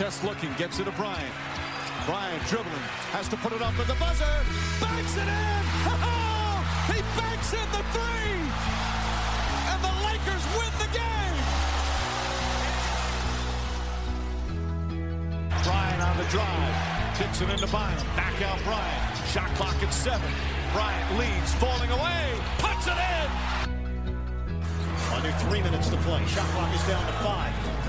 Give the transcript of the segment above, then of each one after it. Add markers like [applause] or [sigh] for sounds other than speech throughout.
Artest looking, gets it to Bryant. Bryant dribbling, has to put it up at the buzzer. Banks it in. [laughs] He banks in the three and the Lakers win the game. Bryant on the drive. Kicks it into Bynum. Back out Bryant. Shot clock at seven. Bryant leads, falling away. Puts it in. Under three minutes to play. Shot clock is down to five.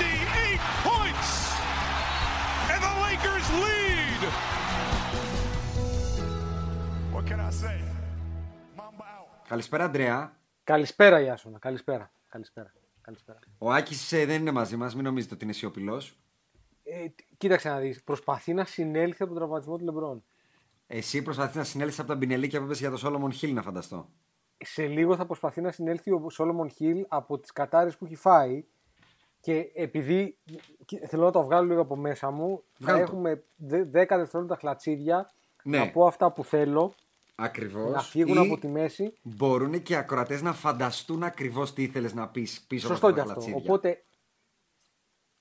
58 points! And the Lakers lead! What can I say? Mamba out. Καλησπέρα, Αντρέα. Καλησπέρα, Ιάσονα. Καλησπέρα. Καλησπέρα. Καλησπέρα. Ο Άκης δεν είναι μαζί μας, μην νομίζετε ότι είναι σιωπηλός. Ε, κοίταξε να δεις. Προσπαθεί να συνέλθει από τον τραυματισμό του Λεμπρόν. Εσύ προσπαθεί να συνέλθεις από τα μπινελίκια που έπεσε για το Σόλομον Χιλ, να φανταστώ. Σε λίγο θα προσπαθεί να συνέλθει ο Σόλομον Χιλ από τις κατάρε που έχει φάει. Και επειδή θέλω να το βγάλω λίγο από μέσα μου, Βγάλω θα το. έχουμε 10 δευτερόλεπτα χλατσίδια. Ναι. Να πω αυτά που θέλω. Ακριβώς. Να φύγουν από τη μέση. Μπορούν και οι ακροατές να φανταστούν ακριβώς τι ήθελες να πεις πίσω Σωστό από και τα αυτό. κλατσίδια. Οπότε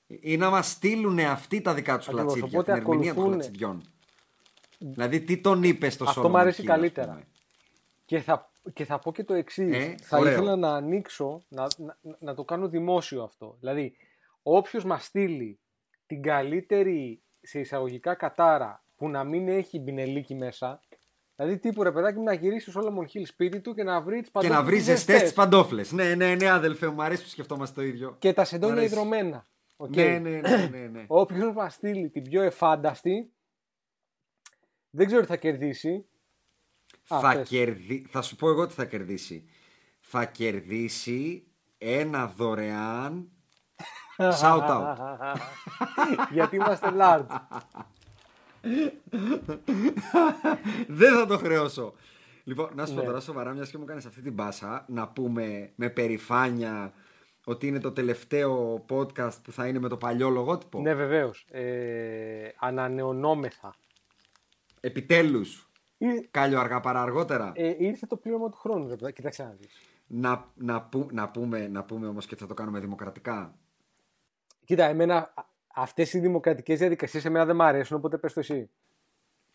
Ή να μας στείλουν αυτοί τα δικά τους Ακριβώς, κλατσίδια. οπότε Την ερμηνεία των ακολουθούν- κλατσιδιών. Δηλαδή, τι τον είπες στο αυτό Σόλομον μου αρέσει Χιλ, ας καλύτερα. πούμε. Και θα, και θα πω και το εξής. Ε, θα ωραίο. ήθελα να ανοίξω, να, να, να το κάνω δημόσιο αυτό. Δηλαδή, όποιος μας στείλει την καλύτερη σε εισαγωγικά κατάρα που να μην έχει μπινελίκι μέσα, δηλαδή τύπου ρε παιδάκι μου να γυρίσεις στο Solomon Hill σπίτι του και να βρεις τις Και να βρεις ζεστές τις παντόφλες. Ναι, ναι, ναι, αδελφέ μου, αρέσει που σκεφτόμαστε το ίδιο. Και τα Μ' σεντόνια αρέσει. ιδρωμένα. Οκ. Ναι, ναι, ναι, ναι, ναι. Όποιος μας στείλει την πιο εφάνταστη, δεν ξέρω τι θα κερδίσει. Α, θα, πες. κερδί... θα σου πω εγώ τι θα κερδίσει. Θα κερδίσει ένα δωρεάν [laughs] shout out. Γιατί είμαστε large. [laughs] Δεν θα το χρεώσω. Λοιπόν, να σου πω Ναι. τώρα σοβαρά, μιας και μου κάνεις αυτή την πάσα, να πούμε με περηφάνεια ότι είναι το τελευταίο podcast που θα είναι με το παλιό λογότυπο. ναι, βεβαίως. Ε, ανανεωνόμεθα. Επιτέλους. Ή- Κάλιο αργά παρά αργότερα. Ε, ήρθε το πλήρωμα του χρόνου, ρε παιδάκι. Κοίταξε να δεις. Να, να, που, να πούμε, να πούμε όμως και θα το κάνουμε δημοκρατικά. Κοίτα, εμένα αυτές οι δημοκρατικές διαδικασίες εμένα δεν μ' αρέσουν, οπότε πες το εσύ.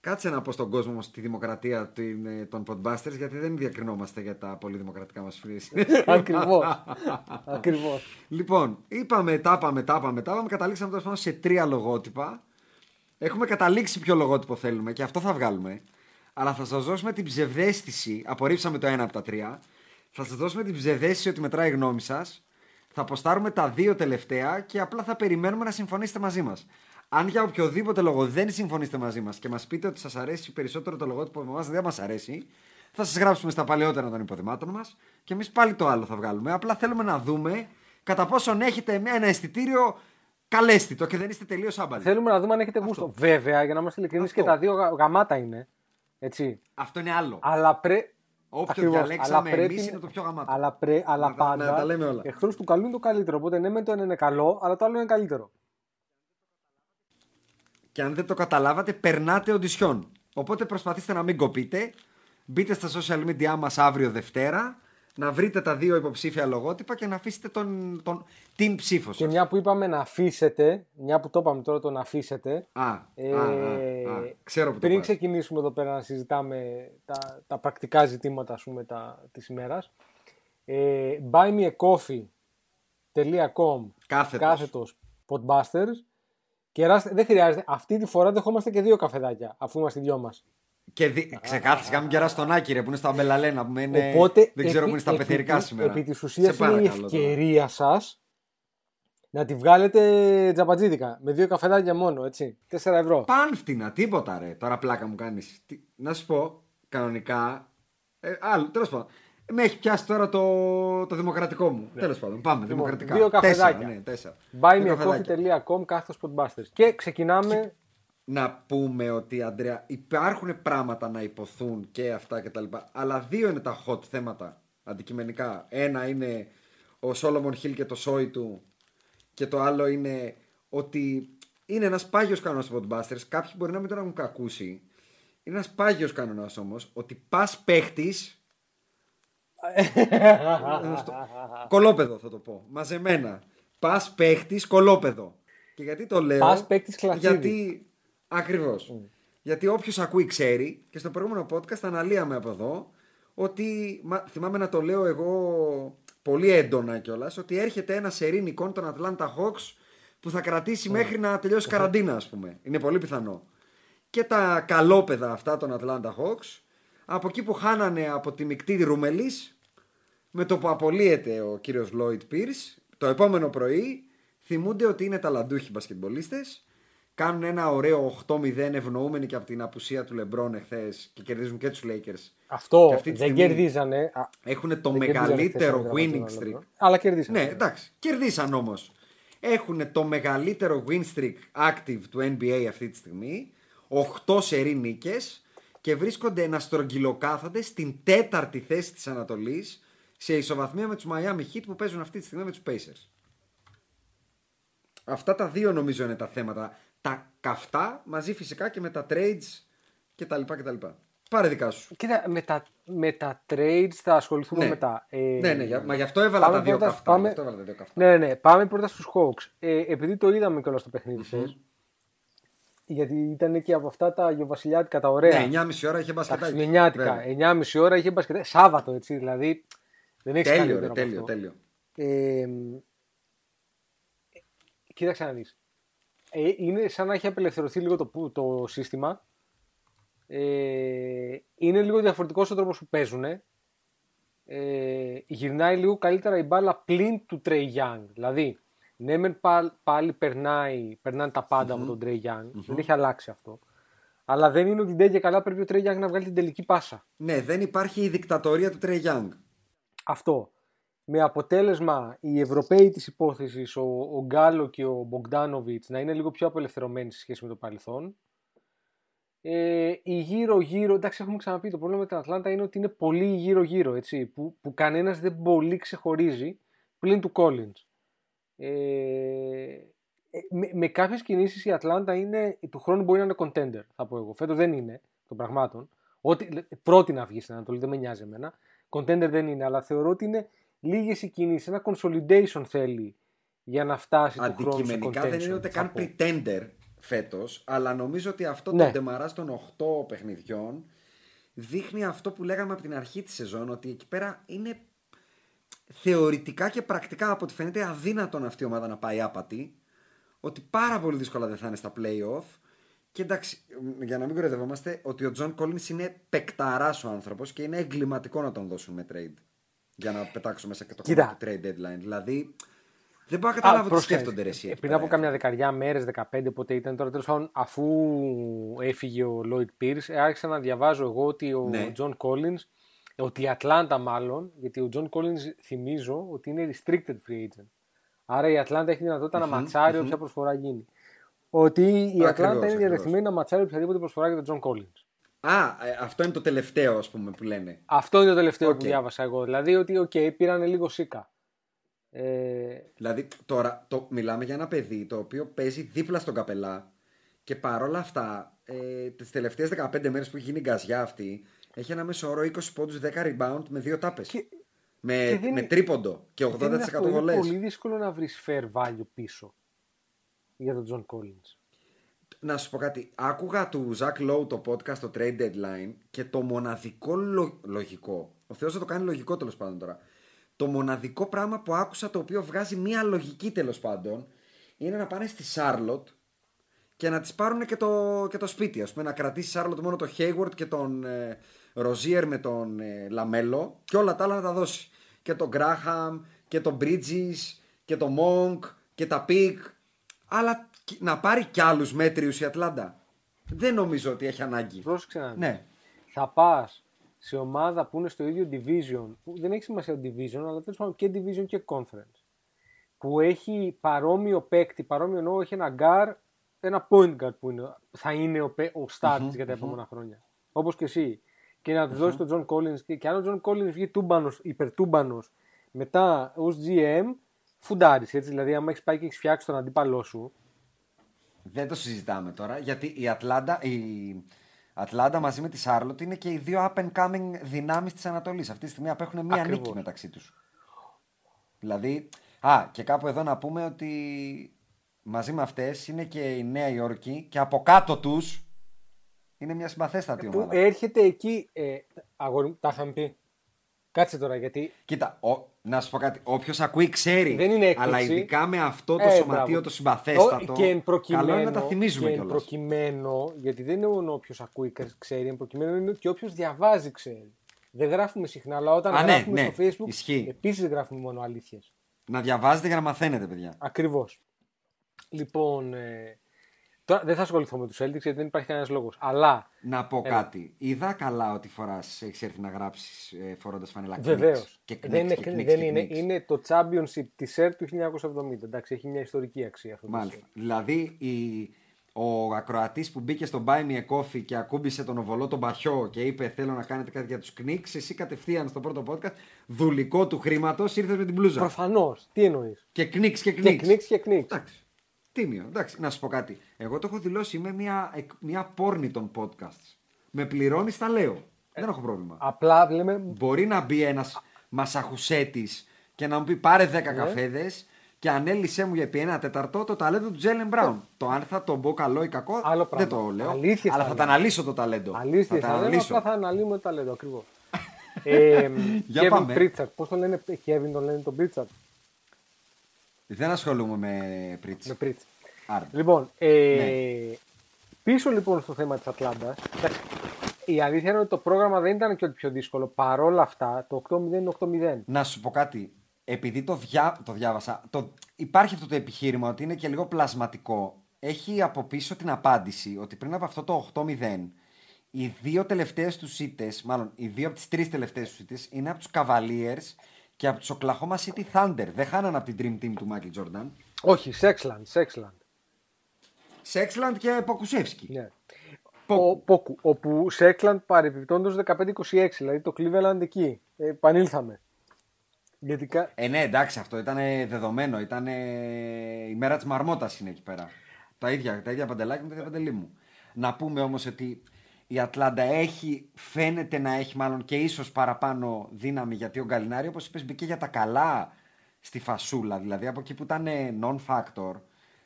Κάτσε να πω στον κόσμο όμως τη δημοκρατία την, ε, των podbusters γιατί δεν διακρινόμαστε για τα πολύ δημοκρατικά μας φρύση. [laughs] Ακριβώς. Ακριβώς. λοιπόν, είπαμε, τάπαμε, τάπαμε, τάπαμε, καταλήξαμε τέλος πάντων σε τρία λογότυπα. Έχουμε καταλήξει ποιο λογότυπο θέλουμε και αυτό θα βγάλουμε. Αλλά θα σας δώσουμε την ψευδέστηση, απορρίψαμε το ένα από τα τρία, θα σας δώσουμε την ψευδέστηση ότι μετράει η γνώμη σας, θα αποστάρουμε τα δύο τελευταία και απλά θα περιμένουμε να συμφωνήσετε μαζί μας. Αν για οποιοδήποτε λόγο δεν συμφωνήσετε μαζί μας και μας πείτε ότι σας αρέσει περισσότερο το λογότυπο με εμάς δεν μας αρέσει, θα σας γράψουμε στα παλαιότερα των υποδημάτων μας και εμείς πάλι το άλλο θα βγάλουμε. Απλά θέλουμε να δούμε κατά πόσον έχετε ένα αισθητήριο καλέσθητο και δεν είστε τελείως άμπαλοι. Θέλουμε να δούμε αν έχετε γούστο. Βέβαια, για να είμαστε ειλικρινείς Αυτό. και τα δύο γα- γαμάτα είναι. Έτσι. Αυτό είναι άλλο. Αλλά πρέπει. Όποιος διαλέξαμε εμείς είναι το πιο γαμάτο. Αλλά, πρέ... αλλά Να τα- πάντα. να τα λέμε όλα. Εχθρό του καλού είναι το καλύτερο. Οπότε ναι, μεν το ένα είναι καλό, αλλά το άλλο είναι καλύτερο. Και αν δεν το καταλάβατε, περνάτε οντισιόν. Οπότε προσπαθήστε να μην κοπείτε. Μπείτε στα social media μας αύριο Δευτέρα, να βρείτε τα δύο υποψήφια λογότυπα και να αφήσετε τον, τον, την ψήφο σας. Και μια που είπαμε να αφήσετε, μια που το είπαμε τώρα το να αφήσετε. Α, α, ε, α, α, ξέρω που το πριν πας. ξεκινήσουμε εδώ πέρα να συζητάμε τα, τα πρακτικά ζητήματα ας πούμε, τα, της ημέρας, ε, buy me a coffee facebook.com Κάθετος. κάθετος podbusters Κεράστε, δεν χρειάζεται. Αυτή τη φορά δεχόμαστε και δύο καφεδάκια, αφού είμαστε οι δυο μας. Και δι... ξεκάθαρισε, κάμε κεράσει τον Άκη, ρε, που είναι στα μπελαλένα. Που είναι... Οπότε, δεν ξέρω επί- που είναι στα επί- πεθερικά επί- σήμερα. Επί της ουσίας Σε είναι η παρακαλώ τώρα. ευκαιρία σας να τη βγάλετε τζαμπατζίδικα. Με δύο καφεδάκια μόνο, έτσι. 4 ευρώ. Πάνφτινα, τίποτα ρε. Τώρα πλάκα μου κάνεις. Να σου πω, κανονικά. Ε, άλλο, τέλος πάντων. Με έχει πιάσει τώρα το, το δημοκρατικό μου. Ναι. Τέλος πάντων, πάμε. δημοκρατικά. δύο Τέσσερα, καφεδάκια. ναι, τέσσερα. Δύο καφεδάκια. buymeacoffee.com κάθετος podbusters. Και ξεκινάμε. Να πούμε ότι, Αντρέα, υπάρχουν πράγματα να υποθούν και αυτά και τα λοιπά. Αλλά δύο είναι τα hot θέματα αντικειμενικά. Ένα είναι ο Σόλομον Χιλ και το σόι του. Και το άλλο είναι ότι είναι ένας πάγιος κανόνας του Podbusters. Κάποιοι μπορεί να μην τον έχουν κακούσει. Είναι ένας πάγιος κανόνας όμως ότι πας παίχτης. [laughs] κολόπεδο θα το πω. Μαζεμένα. Πας παίχτης κολόπεδο. Και γιατί το λέω; Πας παίκτης κλατσίδι. Γιατί. Ακριβώς. Γιατί όποιος ακούει ξέρει και στο προηγούμενο podcast αναλύαμε από εδώ ότι. μα- θυμάμαι να το λέω εγώ πολύ έντονα κιόλας. Ότι έρχεται ένα σερήνικον των Atlanta Hawks που θα κρατήσει μέχρι να τελειώσει η καραντίνα, ας πούμε. Είναι πολύ πιθανό. Και τα καλόπεδα αυτά των Atlanta Hawks από εκεί που χάνανε από τη μεικτή Ρούμελης με το που απολύεται ο κύριος Lloyd Pierce το επόμενο πρωί θυμούνται ότι είναι ταλαντούχοι μπασκετμπολίστες κάνουν ένα ωραίο 8-0 ευνοούμενοι και από την απουσία του Λεμπρόν εχθές και κερδίζουν και τους Lakers Αυτό Και αυτή τη δεν στιγμή κερδίζανε. α, έχουν το δεν κερδίζανε μεγαλύτερο χθες, winning αν δεν streak κάνω Αλλά κερδίσανε. ναι, εντάξει. Κερδίσαν όμως. Έχουν το μεγαλύτερο win streak active του NBA αυτή τη στιγμή. 8 σερή νίκες και βρίσκονται να στρογγυλοκάθονται στην τέταρτη θέση της Ανατολής σε ισοβαθμία με τους Miami Heat που παίζουν αυτή τη στιγμή με τους Pacers. Αυτά τα δύο νομίζω είναι τα θέματα. Τα καυτά μαζί φυσικά και με τα trades κτλ. κτλ. Πάρε δικά σου. Κοίτα, με τα, με τα trades θα ασχοληθούμε Ναι. μετά. Ε, ναι, ναι, για- μα γι' αυτό έβαλα πάμε τα δύο πρώτα- καυτά. πάμε- γι' αυτό έβαλα τα δύο καυτά. Ναι, ναι, πάμε πρώτα στους Hawks. Ε, επειδή το είδαμε κιόλας στο παιχνίδι σας, γιατί ήταν και από αυτά τα γεωβασιλιάτικα τα ωραία. Ναι, 9,5 ώρα είχε τα μπασκετάκι. χριστουγεννιάτικα. Βέβαια. 9,5 ώρα είχε μπασκετάκι. Σάββατο, έτσι, δηλαδή. Δεν έχεις Τέλειο, ρε, καλύτερο από τέλειο, αυτό. τέλειο. Ε, κοίταξε να δεις. Ε, είναι σαν να έχει απελευθερωθεί λίγο το, που- το σύστημα. Ε, είναι λίγο διαφορετικός ο τρόπος που παίζουν. Ε, γυρνάει λίγο καλύτερα η μπάλα πλην του Trey Young. Δηλαδή, ναι μεν πάλι, πάλι περνάει, περνάνε τα πάντα από τον Trey Young. Δεν έχει αλλάξει αυτό. Αλλά δεν είναι ότι ντε και καλά πρέπει ο Trey Young να βγάλει την τελική πάσα. Ναι, δεν υπάρχει η δικτατορία του Trey Young. Αυτό. Με αποτέλεσμα οι Ευρωπαίοι της υπόθεσης, ο, ο Γκάλο και ο Μπογκδάνοβιτς να είναι λίγο πιο απελευθερωμένοι σε σχέση με το παρελθόν. Ε, η γύρω-γύρω, εντάξει έχουμε ξαναπεί, το πρόβλημα με την Ατλάντα είναι ότι είναι πολύ γύρω-γύρω, έτσι, που, που κανένας δεν πολύ ξεχωρίζει πλην του Collins. Ε, ε, με, με κάποιες κινήσεις η Ατλάντα είναι, του χρόνου μπορεί να είναι contender, θα πω εγώ. Φέτος δεν είναι, των πραγμάτων. Ό,τι, πρώτη να βγει στην Ανατολή, δεν με νοιάζει εμένα. Contender δεν είναι, αλλά θεωρώ ότι είναι λίγες οι κινήσεις. Ένα consolidation θέλει για να φτάσει του χρόνου σε Αντικειμενικά δεν είναι contention, ούτε θα καν πω. pretender φέτος, αλλά νομίζω ότι αυτό Ναι. το ντεμαράζ των 8 παιχνιδιών δείχνει αυτό που λέγαμε από την αρχή της σεζόν, ότι εκεί πέρα είναι θεωρητικά και πρακτικά από ό,τι φαίνεται αδύνατον αυτή η ομάδα να πάει άπατη. Ότι πάρα πολύ δύσκολα δεν θα είναι στα playoff. Και εντάξει, για να μην κοροϊδευόμαστε, ότι ο John Collins είναι παικταράς ο άνθρωπος και είναι εγκληματικό να τον δώσουν με trade. Για να πετάξω μέσα και το Κοίτα. κομμάτι του trade deadline. Δηλαδή, δεν μπορώ να Α, καταλάβω τι πρόσεξε. σκέφτονται ρε, εσύ. Ε, εκεί Πριν πέρα, από καμιά δεκαριά μέρες, 15 πότε ήταν τώρα, τέλος πάντων, αφού έφυγε ο Lloyd Pierce, ε, άρχισα να διαβάζω εγώ ότι ο Ναι. John Collins, ότι η Ατλάντα μάλλον, γιατί ο John Collins θυμίζω ότι είναι restricted free agent. Άρα η Ατλάντα έχει δυνατότητα να match-άρει όποια προσφορά γίνει. Ότι η Ακριβώς, Ατλάντα είναι ακριβώς. διατεθειμένη να match-άρει οποιαδήποτε προσφορά για τον John Collins. Α, ε, αυτό είναι το τελευταίο, ας πούμε, που λένε. Αυτό είναι το τελευταίο ΟΚ. που διάβασα εγώ. Δηλαδή ότι, ΟΚ, πήραν λίγο σίκα. Ε, Δηλαδή, τώρα το, μιλάμε για ένα παιδί το οποίο παίζει δίπλα στον Καπέλα και παρόλα αυτά, ε, τις τελευταίες 15 μέρες που έχει γίνει η γκαζιά αυτή, έχει ένα μέσο όρο 20 πόντους, 10 rebound με δύο τάπες. Και- με, και δεν με είναι- τρίποντο και 80% δεν είναι αυτό, είναι βολές. πολύ δύσκολο να βρεις fair value πίσω για τον John Collins. Να σου πω κάτι. Άκουγα του Ζακ Lowe το podcast το Trade Deadline και το μοναδικό λο- λογικό, ο Θεός θα το κάνει λογικό τέλος πάντων τώρα, το μοναδικό πράγμα που άκουσα το οποίο βγάζει μία λογική τέλος πάντων είναι να πάνε στη Σάρλοτ και να τη πάρουν και το, και το σπίτι. Α πούμε, να κρατήσει η Σάρλοτ μόνο το Hayward και τον ε, Ροζίερ με τον ε, Λαμέλο και όλα τα άλλα να τα δώσει. Και τον Γκράχαμ και τον Bridges και τον Monk και τα picks. Αλλά κι- να πάρει κι άλλους μέτριους η Ατλάντα. Δεν νομίζω ότι έχει ανάγκη. Πρόσεξε να δεις. Ναι. Θα πας σε ομάδα που είναι στο ίδιο division, που δεν έχει σημασία το division, αλλά τέλος πάντων και division και conference. Που έχει παρόμοιο παίκτη, παρόμοιο εννοώ, έχει ένα guard, ένα point guard που είναι, θα είναι ο, παί- ο starter της για τα επόμενα χρόνια. Όπως και εσύ. Και να τους δώσει τον John Collins. Και, και αν ο John Collins βγει τούμπανος, υπερτούμπανος, μετά ως GM, φουντάρεις. Έτσι, δηλαδή, άμα έχεις πάει και έχεις φτιάξει τον αντίπαλό σου, Δεν το συζητάμε τώρα γιατί η Ατλάντα, η Ατλάντα μαζί με τη Σάρλοτ είναι και οι δύο up and coming δυνάμεις της Ανατολής. Αυτή τη στιγμή απέχουν μία Ακριβώς. νίκη μεταξύ τους. Δηλαδή, α, και κάπου εδώ να πούμε ότι μαζί με αυτές είναι και η Νέα Υόρκη και από κάτω τους είναι μια συμπαθέστατη που ομάδα. έρχεται εκεί. Ε, αγόρι μου, τα είχαμε πει. Κάτσε τώρα γιατί Κοίτα, ο, να σου πω κάτι. Όποιος ακούει ξέρει. Δεν είναι έκπληξη. αλλά ειδικά με αυτό το Ε, σωματείο μπράβο. το συμπαθέστατο. Ο- Και εν προκειμένου, καλό είναι να τα θυμίζουμε και εν κιόλας. προκειμένου, γιατί δεν είναι μόνο όποιος ακούει και ξέρει, εν προκειμένου είναι και όποιος διαβάζει ξέρει. Δεν γράφουμε συχνά, αλλά όταν Α, ναι, γράφουμε ναι, στο Facebook, ισχύει. επίσης γράφουμε μόνο αλήθειες. Να διαβάζετε για να μαθαίνετε, παιδιά. Ακριβώς. Λοιπόν, ε, τώρα δεν θα ασχοληθώ με τους Celtics γιατί δεν υπάρχει κανένας λόγος. Αλλά Να πω Έλα. κάτι. Είδα καλά ότι φοράς έχεις έρθει να γράψεις ε, φορώντας φανελά βεβαίως. Knicks Και Knicks Δεν, είναι, και Knicks δεν και είναι, Knicks. είναι το Championship της ΕΡ του 1970. Εντάξει, έχει μια ιστορική αξία αυτό. το Μάλιστα. shirt. Δηλαδή η, ο ακροατής που μπήκε στον Buy Me a Coffee και ακούμπησε τον οβολό τον Παχιό και είπε Θέλω να κάνετε κάτι για τους Knicks, εσύ κατευθείαν στο πρώτο podcast, δουλικό του χρήματος, ήρθες με την μπλούζα. Προφανώς. Τι εννοείς; Και Knicks και Και Knicks. Knicks και Knicks. Εντάξει. Τίμιο. Εντάξει, να σου πω κάτι. Εγώ το έχω δηλώσει, είμαι μια, εκ- μια πόρνη των podcasts. Με πληρώνεις, τα λέω. Δεν έχω πρόβλημα. Απλά λέμε Μπορεί να μπει ένας μασαχουσέτης και να μου πει πάρε 10 Ναι. καφέδες και ανέλησέ μου για επί ένα τέταρτο το ταλέντο του Τζέλεν Μπράουν. Το αν θα τον πω καλό ή κακό Άλλο δεν πράγμα. το λέω. Αλήθεια αλλά θα θα λέω. τα αναλύσω το ταλέντο. Αλήθεια, θα θα τα λέμε, αναλύσω. απλά θα αναλύουμε τα λέω ακριβώς. [laughs] ε, Για Kevin πάμε. Pritchard, πώς το λένε, Kevin τον λένε τον Pritchard; Δεν ασχολούμαι με πρίτσι. Με Pritchard. Άρα. Λοιπόν, ε, Ναι. πίσω λοιπόν στο θέμα της Ατλάντας, εντάξει, η αλήθεια είναι ότι το πρόγραμμα δεν ήταν και ό,τι πιο δύσκολο. Παρόλα αυτά, το 8-0 είναι 8-0. Να σου πω κάτι. Επειδή το, διά, το διάβασα, το, υπάρχει αυτό το επιχείρημα ότι είναι και λίγο πλασματικό. Έχει από πίσω την απάντηση ότι πριν από αυτό το 8-0, οι δύο τελευταίες τους ήττες, μάλλον οι δύο από τις τρεις τελευταίες τους ήττες, είναι από τους Cavaliers και από τους Oklahoma City Thunder. Δεν χάνανε από την Dream Team του Michael Jordan. Όχι, Sexland, Sexland. Σέξλαντ και Ποκουσεύσκι. Ναι. Πόκου. Ο, Πόκου, όπου Sexland παρεμπιπτόντως 15-26, δηλαδή το Cleveland εκεί. Ε, επανήλθαμε. Γιατί κα... Ε, ναι, εντάξει, αυτό ήταν δεδομένο. Ήταν η μέρα της μαρμότας είναι εκεί πέρα. Τα ίδια, τα ίδια παντελάκια με τα ίδια Παντελή μου. Να πούμε όμως ότι η Ατλάντα έχει, φαίνεται να έχει μάλλον και ίσως παραπάνω δύναμη γιατί ο Γκαλινάρι, όπως είπες, μπήκε για τα καλά στη φασούλα. Δηλαδή από εκεί που ήταν non-factor,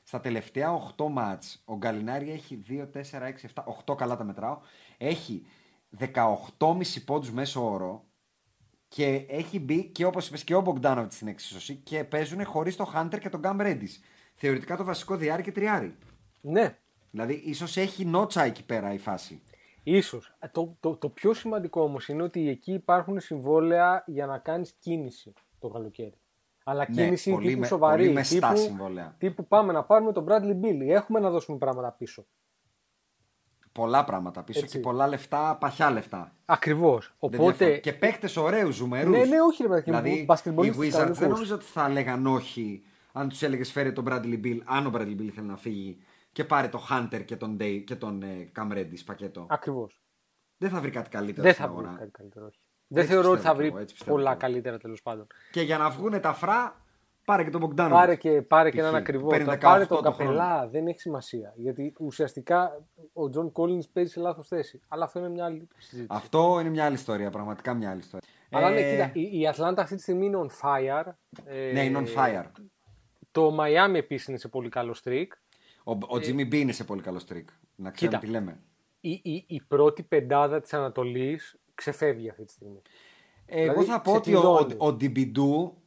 στα τελευταία 8 μάτς ο Γκαλινάρι έχει 2, 4, 6, 7, 8 καλά τα μετράω. Έχει 18,5 πόντους μέσο όρο και έχει μπει και όπως είπες και ο Μπογκδάνοβιτς στην εξίσωση και παίζουν χωρίς το Hunter και τον Καμ Ρέντις. Θεωρητικά το βασικό διάρκεια και τριάρι. Ναι, Δηλαδή ίσως έχει νότσα εκεί πέρα η φάση. Ίσως. Ε, Το, το, το πιο σημαντικό όμως είναι ότι εκεί υπάρχουν συμβόλαια για να κάνεις κίνηση το καλοκαίρι. Αλλά Ναι, κίνηση πολύ τύπου με- σοβαρή. πολύ μεστά τύπου, συμβόλαια. τύπου πάμε να πάρουμε τον Bradley Billy. Έχουμε να δώσουμε πράγματα πίσω. Πολλά πράγματα πίσω Έτσι. και πολλά λεφτά, παχιά λεφτά. Ακριβώς. Δεν Οπότε διαφωνώ. Και παίκτες ωραίους, ζουμερούς. Ναι, ναι, όχι, ρε παιδάκι μου, Δηλαδή, οι μπασκετμπολίστες Wizards κανονικούς. δεν νομίζω ότι θα έλεγαν όχι αν τους έλεγες φέρε τον Bradley Beal, αν ο Bradley Beal θέλει να φύγει και πάρε το Hunter και τον, Day, και τον ε, Cam Reddish πακέτο. ακριβώς. Δεν θα βρει κάτι καλύτερο Δεν στην θα βρει αγορά. κάτι καλύτερο. Όχι. Δεν Έτσι θεωρώ ότι θα πιστεύω κι βρει εγώ, έτσι πιστεύω πολλά κι εγώ. καλύτερα τέλος πάντων. Και για να βγουν τα φρά, πάρε και τον Μπογκντάνο. Πάρε και, πάρε και έναν ακριβό. Παίρνει Το 18 πάρε τον το χρόνο. Καπέλα, δεν έχει σημασία. Γιατί ουσιαστικά ο Τζον Κόλλινς παίζει σε λάθος θέση. Αλλά αυτό είναι μια άλλη συζήτηση. Αυτό είναι μια άλλη ιστορία, πραγματικά μια άλλη ιστορία. Αλλά ναι, Ε, κοίτα, η, η Ατλάντα αυτή τη στιγμή είναι on fire. Ε, Ναι, είναι on fire. Το Miami επίσης είναι σε πολύ καλό streak. Ο, ο Jimmy B είναι σε πολύ καλός streak. Να ξέρουμε Κοίτα. τι λέμε. Η, η, η πρώτη πεντάδα της Ανατολής ξεφεύγει αυτή τη στιγμή. Εγώ Δηλαδή, θα πω σε ότι ο, κλειδώνει. ο, ο Θίμποντο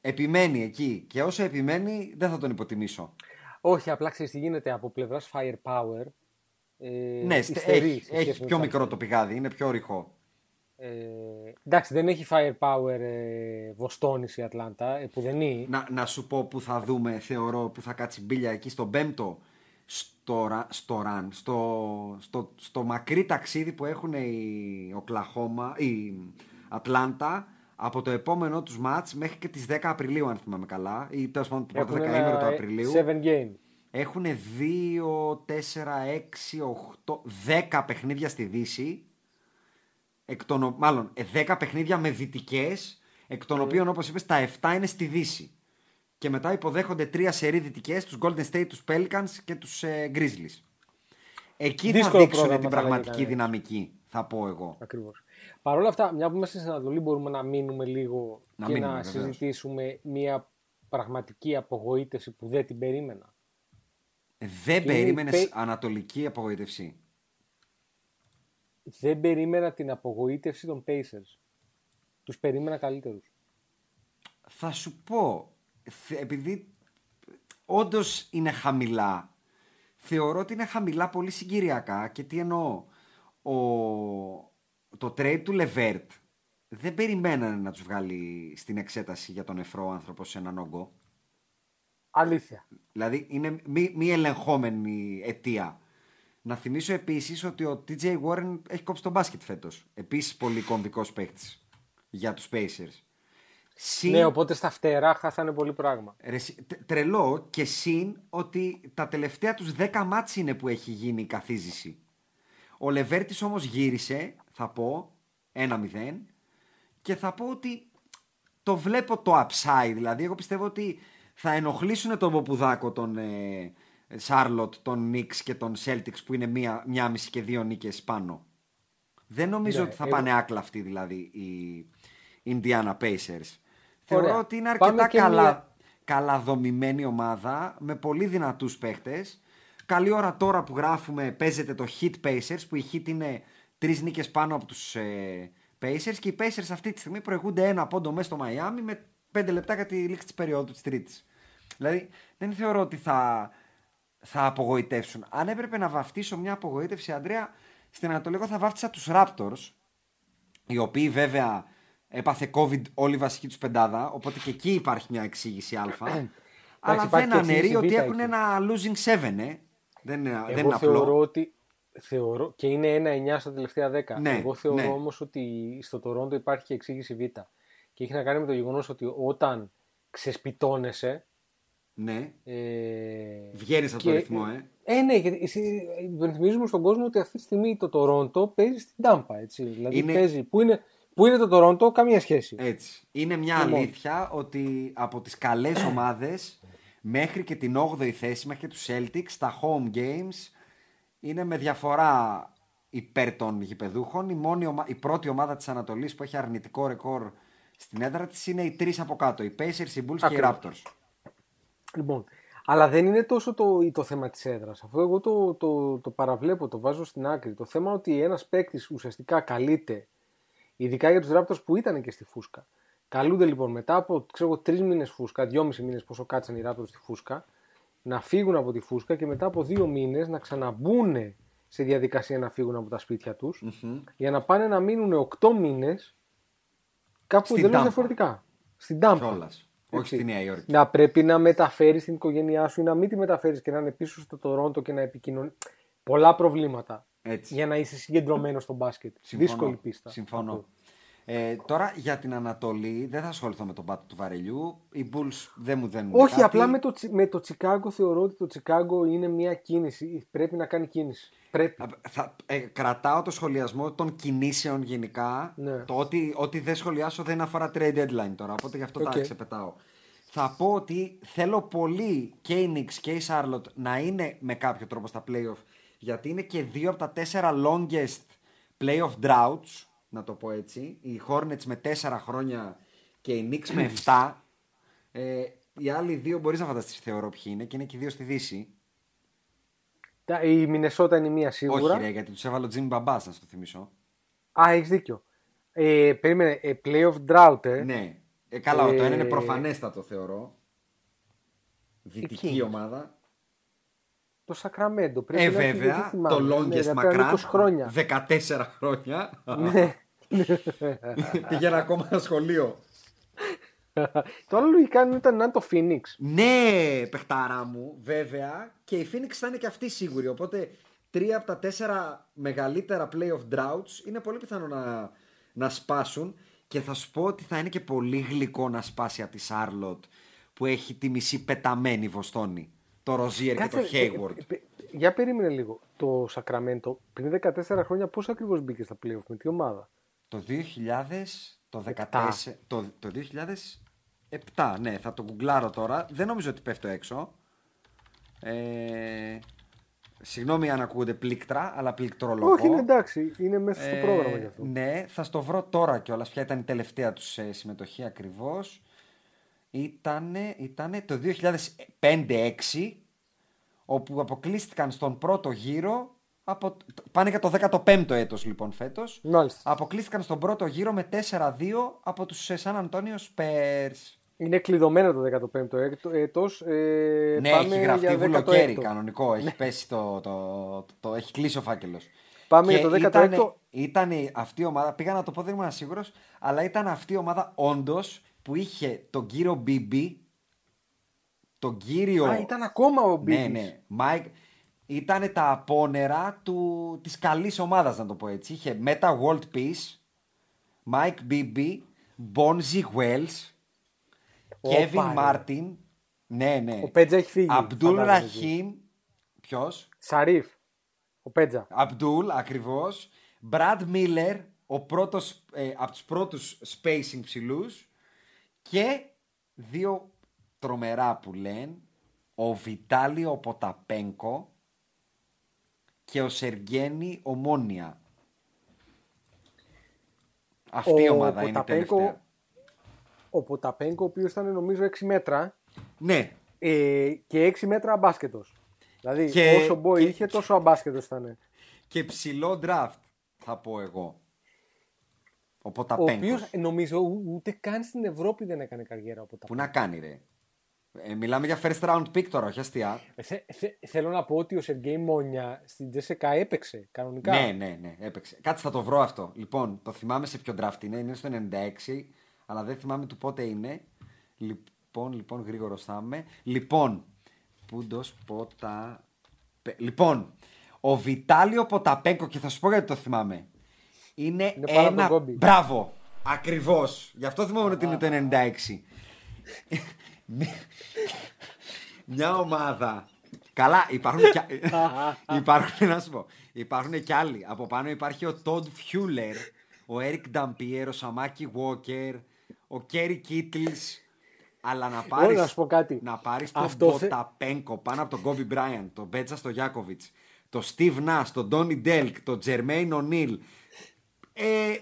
επιμένει εκεί και όσο επιμένει δεν θα τον υποτιμήσω. Όχι, απλά ξέρεις τι γίνεται από πλευράς firepower. Ε, ναι, στε- υστερεί έχει, σε σχέση έχει με πιο τους μικρό άλλους. το πηγάδι, είναι πιο ρηχό. Ε, εντάξει, δεν έχει firepower ε, βοστόνης η Ατλάντα, ε, που δεν είναι. Να, να σου πω που θα δούμε, θεωρώ, που θα κάτσει μπίλια εκεί στον πέμπτο στο, ρα- στο run, στο, στο, στο μακρύ ταξίδι που έχουν οι Οκλαχώμα, η Ατλάντα από το επόμενό τους μάτς μέχρι και τις 10 Απριλίου αν θυμάμαι καλά ή τέλος πάντων το πρώτο Έχουν δεκαήμερο του ένα Απριλίου 7 game. έχουν 2, 4, 6, 8, 10 παιχνίδια στη Δύση εκ των, ο- μάλλον ε, 10 παιχνίδια με δυτικές, εκ των οποίων όπως είπες τα 7 είναι στη Δύση. Και μετά υποδέχονται τρία σερί δυτικές, τους Golden State, τους Pelicans και τους ε, Grizzlies. Εκεί θα Δύσκολο δείξουν πρόγραμμα, την θα λέγει πραγματική κανείς. δυναμική, θα πω εγώ. Ακριβώς. Παρ' όλα αυτά, μια που είμαστε στην Ανατολή, μπορούμε να μείνουμε λίγο Να και μείνουμε, να βεβαίως. συζητήσουμε μια πραγματική απογοήτευση που δεν την περίμενα. Ε, Δεν είναι περίμενες πε- ανατολική απογοήτευση. Δεν περίμενα την απογοήτευση των Pacers. Τους περίμενα καλύτερους. Θα σου πω, θε- επειδή όντως είναι χαμηλά, θεωρώ ότι είναι χαμηλά πολύ συγκυριακά και τι εννοώ. Ο, το trade του Levert δεν περιμένανε να τους βγάλει στην εξέταση για τον εφρό άνθρωπος σε έναν όγκο. Αλήθεια. Δηλαδή είναι μη, μη ελεγχόμενη αιτία. Να θυμίσω επίσης ότι ο TJ Warren έχει κόψει τον μπάσκετ φέτος. Επίσης πολύ κομβικός παίχτης για τους Pacers. Συν- Ναι, οπότε στα φτερά χάσανε πολύ πράγμα. Ρε, συ- τε- τρελό και συν ότι τα τελευταία τους 10 μάτς είναι που έχει γίνει η καθίζηση. Ο Λεβέρτης όμως γύρισε, θα πω, 1-0 και θα πω ότι το βλέπω το upside. Δηλαδή, εγώ πιστεύω ότι θα ενοχλήσουν τον Ποπουδάκο, τον ε, Σάρλοτ, τον Νίξ και τον Celtics που είναι μία, μία μισή και δύο νίκες πάνω. Δεν νομίζω Ναι, ότι θα εγώ- πάνε άκλα δηλαδή οι Indiana Pacers. Θεωρώ Ωραία. ότι είναι Πάμε αρκετά και καλά, μία- καλά δομημένη ομάδα με πολύ δυνατούς παίχτες. Καλή ώρα τώρα που γράφουμε παίζεται το Hit Pacers που η Hit είναι τρεις νίκες πάνω από τους ε, Pacers και οι Pacers αυτή τη στιγμή προηγούνται ένα πόντο μέσα στο Μαϊάμι με πέντε λεπτά για τη λήξη της περίοδου της τρίτης. Δηλαδή δεν θεωρώ ότι θα, θα απογοητεύσουν. Αν έπρεπε να βαφτίσω μια απογοήτευση, Αντρέα, στην Ανατολή εγώ θα βάφτισα τους Raptors οι οποίοι βέβαια έπαθε COVID όλη η βασική τους πεντάδα, οπότε και εκεί υπάρχει μια εξήγηση Α. αλλά υπάρχει δεν και αναιρεί εξήγηση ότι Β έχουν εκεί. ένα losing 7, ε. Δεν είναι, δεν Εγώ είναι θεωρώ απλό. ότι. Θεωρώ, και είναι 1-9 στα τελευταία 10. Ναι, Εγώ θεωρώ ναι. όμως ότι στο Τορόντο υπάρχει και εξήγηση Β. Και έχει να κάνει με το γεγονός ότι όταν ξεσπιτώνεσαι. Ναι, Ε, βγαίνεις από και- το ρυθμό, ε. Ε, ναι, γιατί εσύ- υπενθυμίζουμε στον κόσμο ότι αυτή τη στιγμή το Τορόντο παίζει στην Τάμπα. Έτσι. Δηλαδή Είναι- παίζει. Πού είναι, πού είναι το Τορόντο, καμία σχέση. Έτσι. Είναι μια Λοιπόν. αλήθεια ότι από τις καλές ομάδες μέχρι και την 8η θέση, μέχρι και τους Celtics, τα home games είναι με διαφορά υπέρ των γηπεδούχων. Η, μόνη ομα- η πρώτη ομάδα της Ανατολής που έχει αρνητικό ρεκόρ στην έδρα της είναι οι τρεις από κάτω. Οι Pacers, οι Bulls και οι Ακριβώς. Raptors. Λοιπόν, αλλά δεν είναι τόσο το, το θέμα της έδρας. Αυτό εγώ το, το, το παραβλέπω, το βάζω στην άκρη. Το θέμα ότι ένας παίκτης ουσιαστικά καλείται, ειδικά για τους Raptors που ήταν και στη φούσκα. Καλούνται λοιπόν μετά από ξέρω, τρεις μήνες φούσκα, δυόμισι μήνες πόσο κάτσαν οι Raptors στη φούσκα, να φύγουν από τη φούσκα και μετά από δύο μήνες να ξαναμπούν σε διαδικασία να φύγουν από τα σπίτια τους για να πάνε να μείνουν οκτώ μήνες κάπου Στην εντελώς Τάμπα. διαφορετικά. Στην Τάμπα. Κιόλας. Όχι Έτσι. στη Νέα Υόρκη. Να πρέπει να μεταφέρεις την οικογένειά σου ή να μην τη μεταφέρεις και να είναι πίσω στο Τορόντο και να επικοινωνεί. Πολλά προβλήματα Έτσι. για να είσαι συγκεντρωμένος στο μπάσκετ. Συμφωνώ. Δύσκολη πίστα. Συμφωνώ. Αυτό. Ε, τώρα για την Ανατολή δεν θα ασχοληθώ με τον πάτο του βαρελιού. Οι Bulls δεν μου δένουν. Όχι, κάτι. απλά με το, Τσι- με το Τσικάγκο θεωρώ ότι το Τσικάγκο είναι μια κίνηση. Πρέπει να κάνει κίνηση. Πρέπει. Θα, ε, κρατάω το σχολιασμό των κινήσεων γενικά. Ναι. Το ότι, ότι δεν σχολιάσω δεν αφορά trade deadline τώρα. Οπότε γι' αυτό ΟΚ. τα ξεπετάω. Θα πω ότι θέλω πολύ και η Knicks και η Charlotte να είναι με κάποιο τρόπο στα playoff. Γιατί είναι και δύο από τα τέσσερα longest playoff droughts. Να το πω έτσι. Οι Hornets με τέσσερα χρόνια και οι Knicks με 7. Ε, οι άλλοι δύο μπορείς να φανταστείς θεωρώ ποιοι είναι και είναι και οι δύο στη Δύση. Τα- Η Μινεσότα είναι μία σίγουρα. Όχι, ρε, γιατί τους έβαλε ο Jimmy Μπαμπάς, να σου το θυμίσω. Α, έχεις δίκιο. Ε, περίμενε, ε, playoff drought, ε. Ναι. Ε, καλά, το ένα είναι Ε, προφανέστατο θεωρώ. Δυτική Εκεί. ομάδα. Το Sacramento. Πρέπει Ε, να έχει, βέβαια, δεν θυμάμαι. το Ναι, longest γιατί ήταν μακράν. 20 χρόνια. 14 χρόνια. Ναι. [laughs] Πήγαινα ακόμα στο σχολείο. το άλλο λογικά ήταν να είναι το Phoenix. Ναι, παιχτάρα μου, βέβαια. Και η Phoenix θα είναι και αυτή σίγουρη. Οπότε τρία από τα τέσσερα μεγαλύτερα playoff droughts είναι πολύ πιθανό να, να σπάσουν. Και θα σου πω ότι θα είναι και πολύ γλυκό να σπάσει από τη Charlotte που έχει τη μισή πεταμένη Βοστόνη. Το Rozier και το ε, Hayward. ε, ε, για περίμενε λίγο. Το Sacramento πριν 14 χρόνια πώς ακριβώς μπήκε στα playoff, με τι ομάδα; Το 2000, το 14, το, το 2007, ναι, θα το γκουγκλάρω τώρα. Δεν νομίζω ότι πέφτω έξω. Ε, συγγνώμη αν ακούγονται πλήκτρα, αλλά πληκτρολογώ. Όχι, είναι εντάξει. Είναι μέσα στο Ε, πρόγραμμα γι' αυτό. Ναι, θα στο βρω τώρα κιόλας. Ποια ήταν η τελευταία τους ε, συμμετοχή ακριβώς. Ήτανε, ήτανε το 2005-6 όπου αποκλείστηκαν στον πρώτο γύρο από, πάνε για το 15ο έτος λοιπόν φέτος Μάλιστα. αποκλείστηκαν στον πρώτο γύρο με 4-2 από τους ε, San Antonio Spurs Είναι κλειδωμένο το 15ο έτο- έτος. Ε, ναι, πάμε έχει γραφτεί για βουλοκαίρι 16ο. κανονικό. Έχει πέσει το, το, το, το- Έχει κλείσει ο φάκελος. Πάμε για το 16ο. Ήταν αυτή η ομάδα, πήγα να το πω, δεν ήμουν σίγουρος, αλλά ήταν αυτή η ομάδα όντως που είχε τον κύριο Μπίμπι, τον κύριο. Α, ήταν ακόμα ο Μπίμπι. Ναι, ναι. Μάικ, ήταν τα απόνερα του, της καλής ομάδας να το πω έτσι. Είχε Meta World Peace, Mike Bibby, Bonzi Wells, Όπα, Kevin ρε. Martin, ναι, ναι. Ο Πέτζα έχει φύγει. Αμπντούλ φαντάζομαι, εκεί. Ραχίμ, ποιος; Σαρίφ. Ο Πέτζα. Αμπντούλ, ακριβώς. Brad Miller, ο πρώτος, ε, από τους πρώτους spacing ψηλούς. Και δύο τρομερά που λένε, ο Βιτάλιο Ποταπένκο και ο Σεργένη Ομόνια. Αυτή η Ο ομάδα είναι η Ποταπένκο- τελευταία. Ο Ποταπέγκο, ο οποίος ήταν νομίζω 6 μέτρα Ναι, ε, και 6 μέτρα αμπάσκετος. Δηλαδή Και- όσο μπόι και- είχε τόσο αμπάσκετος ήταν. και ψηλό draft θα πω εγώ. Ο Ο Ποταπένκος. οποίος νομίζω ου- ούτε καν στην Ευρώπη δεν έκανε καριέρα ο Πού Ποταπέγκος. να κάνει ρε. Ε, μιλάμε για first round pick τώρα, όχι αστεία. Ε, θε- θε- θέλω να πω ότι ο Σεργέη Μόνια στην Τζέσσεκα έπαιξε κανονικά. Ναι, ναι, ναι, έπαιξε. Κάτσε θα το βρω αυτό. Λοιπόν, το θυμάμαι σε ποιο draft είναι. Είναι στο 96, αλλά δεν θυμάμαι του πότε είναι. Λοιπόν, λοιπόν, γρήγορο θα είμαι. Λοιπόν, Πούντος Ποτα. Πε- Λοιπόν, ο Βιτάλιο Ποταπέκο, και θα σου πω γιατί το θυμάμαι. Είναι, Είναι πάνω από ένα. τον Κόμπι. Μπράβο! Ακριβώς. Γι' αυτό θυμάμαι ότι είναι το 96. Μια ομάδα. Καλά, υπάρχουν κι, [laughs] υπάρχουν, να σου πω, υπάρχουν κι άλλοι. Από πάνω υπάρχει ο Τόντ Φιούλερ, ο Έρικ Νταμπιέρ, ο Σαμάκι Γουόκερ, ο Κέρι Κίτλς. Αλλά να πάρεις, να σου πω κάτι. να πάρεις τον Αυτό θε- Ποταπένκο πάνω από τον Κόμπι Μπράιαντ, τον Πέτζα Στογιάκοβιτς, τον Στιβ Νας, τον Τόνι Ντελκ, τον Τζερμέιν Ονίλ. Ε,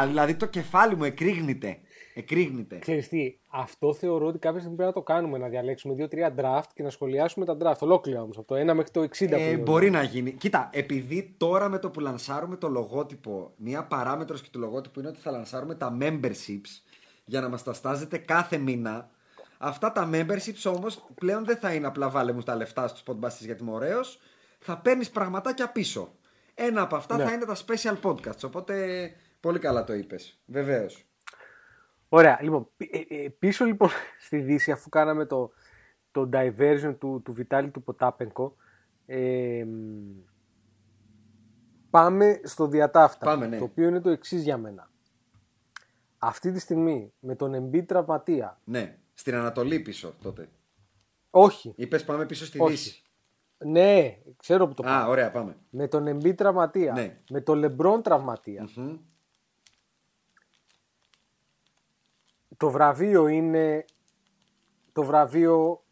α, δηλαδή το κεφάλι μου εκρήγνεται. Εκρήγνεται. Ξέρεις τι, αυτό θεωρώ ότι κάποια στιγμή πρέπει να το κάνουμε, να διαλέξουμε 2-3 draft και να σχολιάσουμε τα draft. Ολόκληρα όμως από το 1 μέχρι το 60. που Ε, είναι. μπορεί να γίνει. Κοίτα, επειδή τώρα με το που λανσάρουμε το λογότυπο, μία παράμετρος και του λογότυπου είναι ότι θα λανσάρουμε τα memberships για να μας τα στάζετε κάθε μήνα. Αυτά τα memberships όμως πλέον δεν θα είναι απλά βάλε μου τα λεφτά στους podcasts γιατί είμαι ωραίος. Θα παίρνεις πραγματάκια πίσω. Ένα από αυτά Ναι. θα είναι τα special podcasts. Οπότε πολύ καλά το είπες. Βεβαίως. Ωραία, λοιπόν, πι- ε, ε, πίσω λοιπόν [laughs] στη Δύση, αφού κάναμε το, το diversion του, του Βιτάλη του Ποτάπενκο, ε, μ, πάμε στο διατάφτα, Πάμε, ναι. το οποίο είναι το εξής για μένα. Αυτή τη στιγμή, με τον Embiid τραυματία, Ναι, στην Ανατολή πίσω τότε. όχι, Είπες πάμε πίσω στη Όχι. Δύση. ναι, ξέρω που το Α, πάω. ωραία, πάμε. Με τον Embiid τραυματία, Ναι. με τον LeBron τραυματία, Μμμ. Το βραβείο είναι το βραβείο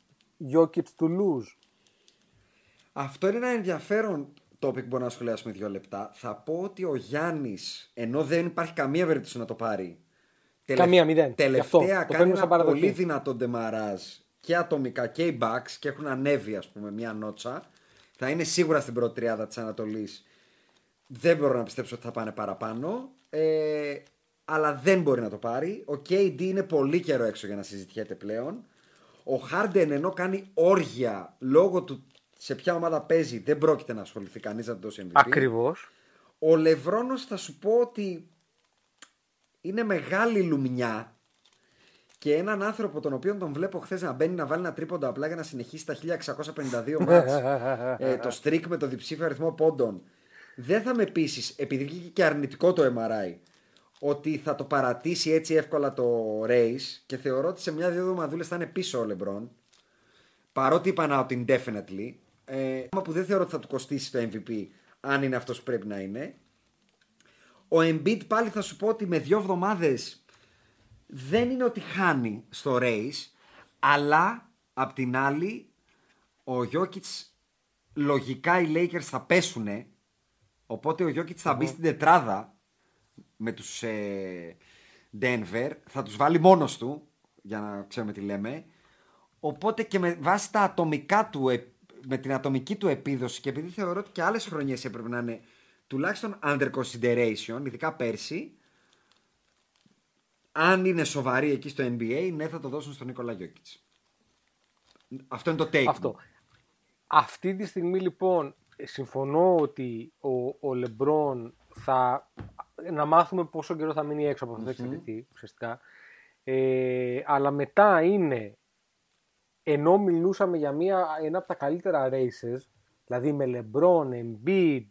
Jokic to lose. Αυτό είναι ένα ενδιαφέρον topic που μπορούμε να σχολιάσουμε δύο λεπτά. Θα πω ότι ο Γιάννης, ενώ δεν υπάρχει καμία περίπτωση να το πάρει. Καμία, μηδέν. Γι' Τελευταία αυτό, το κάνει παίρνουμε ένα σαν παραδοχή. πολύ δυνατό ντεμαράζ και ατομικά και οι Bucks και έχουν ανέβει, ας πούμε, μια νότσα. Θα είναι σίγουρα στην πρώτη τριάδα της Ανατολής. Δεν μπορώ να πιστέψω ότι θα πάνε παραπάνω. Ε, αλλά δεν μπορεί να το πάρει. Ο KD είναι πολύ καιρό έξω για να συζητιέται πλέον. Ο Harden ενώ κάνει όργια λόγω του σε ποια ομάδα παίζει, δεν πρόκειται να ασχοληθεί κανείς να του δώσει MVP. Ακριβώς. Ο Λευρόνος θα σου πω ότι είναι μεγάλη λουμνιά και έναν άνθρωπο τον οποίο τον βλέπω χθες να μπαίνει να βάλει ένα τρίποντο απλά για να συνεχίσει τα 1652 [laughs] μάτς ε, το streak με το διψήφιο αριθμό πόντων δεν θα με πείσει, επειδή βγήκε και αρνητικό το MRI ότι θα το παρατήσει έτσι εύκολα το race και θεωρώ ότι σε μια-δύο εβδομαδούλες θα είναι πίσω ο Λεμπρόν παρότι είπα ότι indefinitely ε, που δεν θεωρώ ότι θα του κοστίσει το MVP αν είναι αυτός που πρέπει να είναι. Ο Embiid πάλι θα σου πω ότι με δύο εβδομάδες δεν είναι ότι χάνει στο race, αλλά απ' την άλλη ο Jokic λογικά οι Lakers θα πέσουνε, οπότε ο Jokic θα μπει στην τετράδα με τους ε, Denver, θα τους βάλει μόνος του, για να ξέρουμε τι λέμε, οπότε και με βάση τα ατομικά του, ε, με την ατομική του επίδοση και επειδή θεωρώ ότι και άλλες χρονιές έπρεπε να είναι τουλάχιστον under consideration, ειδικά πέρσι, αν είναι σοβαροί εκεί στο NBA, ναι, θα το δώσουν στον Νίκολα Γιώκητς. Αυτό είναι το take. Αυτό. Αυτή τη στιγμή λοιπόν συμφωνώ ότι ο, ο Λεμπρόν θα να μάθουμε πόσο καιρό θα μείνει έξω από αυτό το εξαρτηθεί ουσιαστικά. Ε, αλλά μετά είναι ενώ μιλούσαμε για μια, ένα από τα καλύτερα races δηλαδή με Λεμπρόν, Embiid,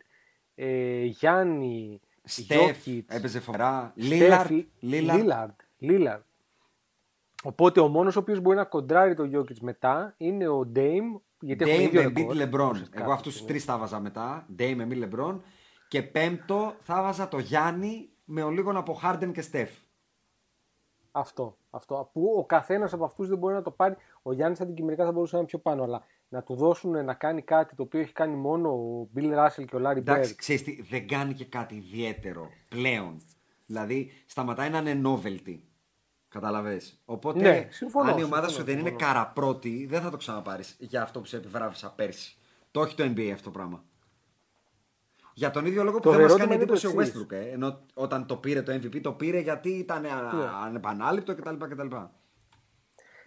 ε, Γιάννη, Στεφ, έπαιζε φοβερά. Λίλαρντ. Λίλαρντ. Οπότε ο μόνος ο οποίος μπορεί να κοντράρει το Jokic μετά είναι ο Ντέιμ. Γιατί Dame, Embiid, LeBron. Εγώ αυτούς τους τρεις θα βάζα μετά. Dame, Embiid, LeBron. Και πέμπτο θα βάζα το Γιάννη με ο λίγο από Harden και Στεφ. Αυτό, αυτό. Που ο καθένας από αυτούς δεν μπορεί να το πάρει. Ο Γιάννης αντικειμενικά θα μπορούσε να είναι πιο πάνω, αλλά να του δώσουν να κάνει κάτι το οποίο έχει κάνει μόνο ο Μπιλ Ράσελ και ο Λάρι Μπέρ. Εντάξει, ξέρεις τι, δεν κάνει και κάτι ιδιαίτερο πλέον. Δηλαδή, σταματάει να είναι novelty. Καταλαβέ. Οπότε, Ναι, συμφωνώ, αν η ομάδα συμφωνώ, σου δεν είναι συμφωνώ. καραπρώτη, δεν θα το ξαναπάρεις για αυτό που σε επιβράβευσα πέρσι. Το έχει το NBA αυτό το πράγμα. Για τον ίδιο λόγο που Το δεν μας ερώτημα κάνει είναι το εντύπωση ο εξής. Westbrook. Ε, ενώ όταν το πήρε το MVP, το πήρε γιατί ήταν Ναι. α- ανεπανάληπτο κτλ. κτλ.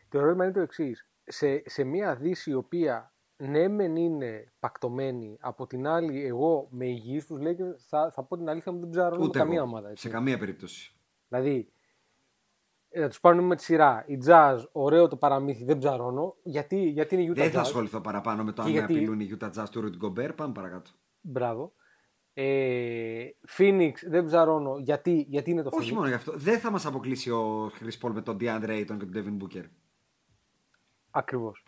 Το ερώτημα είναι το εξής. Σε, σε μια δύση η οποία ναι, μεν είναι πακτωμένη, από την άλλη, εγώ με υγιείς τους Lakers θα, θα πω την αλήθεια μου δεν ψαρώνω Ούτε καμία εγώ, ομάδα. Έτσι. Σε καμία περίπτωση. Δηλαδή, ε, να τους πάρουμε με τη σειρά. Η Jazz, ωραίο το παραμύθι, δεν ψαρώνω. Γιατί, γιατί είναι η Utah Δεν θα Jazz; ασχοληθώ παραπάνω με το Και αν γιατί- απειλούν οι Utah Jazz του Rudy Gobert. Πάμε παρακάτω. Μπράβο. Ε, Phoenix, δεν ψαρώνω. Γιατί, γιατί είναι το Phoenix; Όχι μόνο γι' αυτό. Δεν θα μας αποκλείσει ο Chris Paul με τον DeAndre Ayton και τον Devin Booker. Ακριβώς.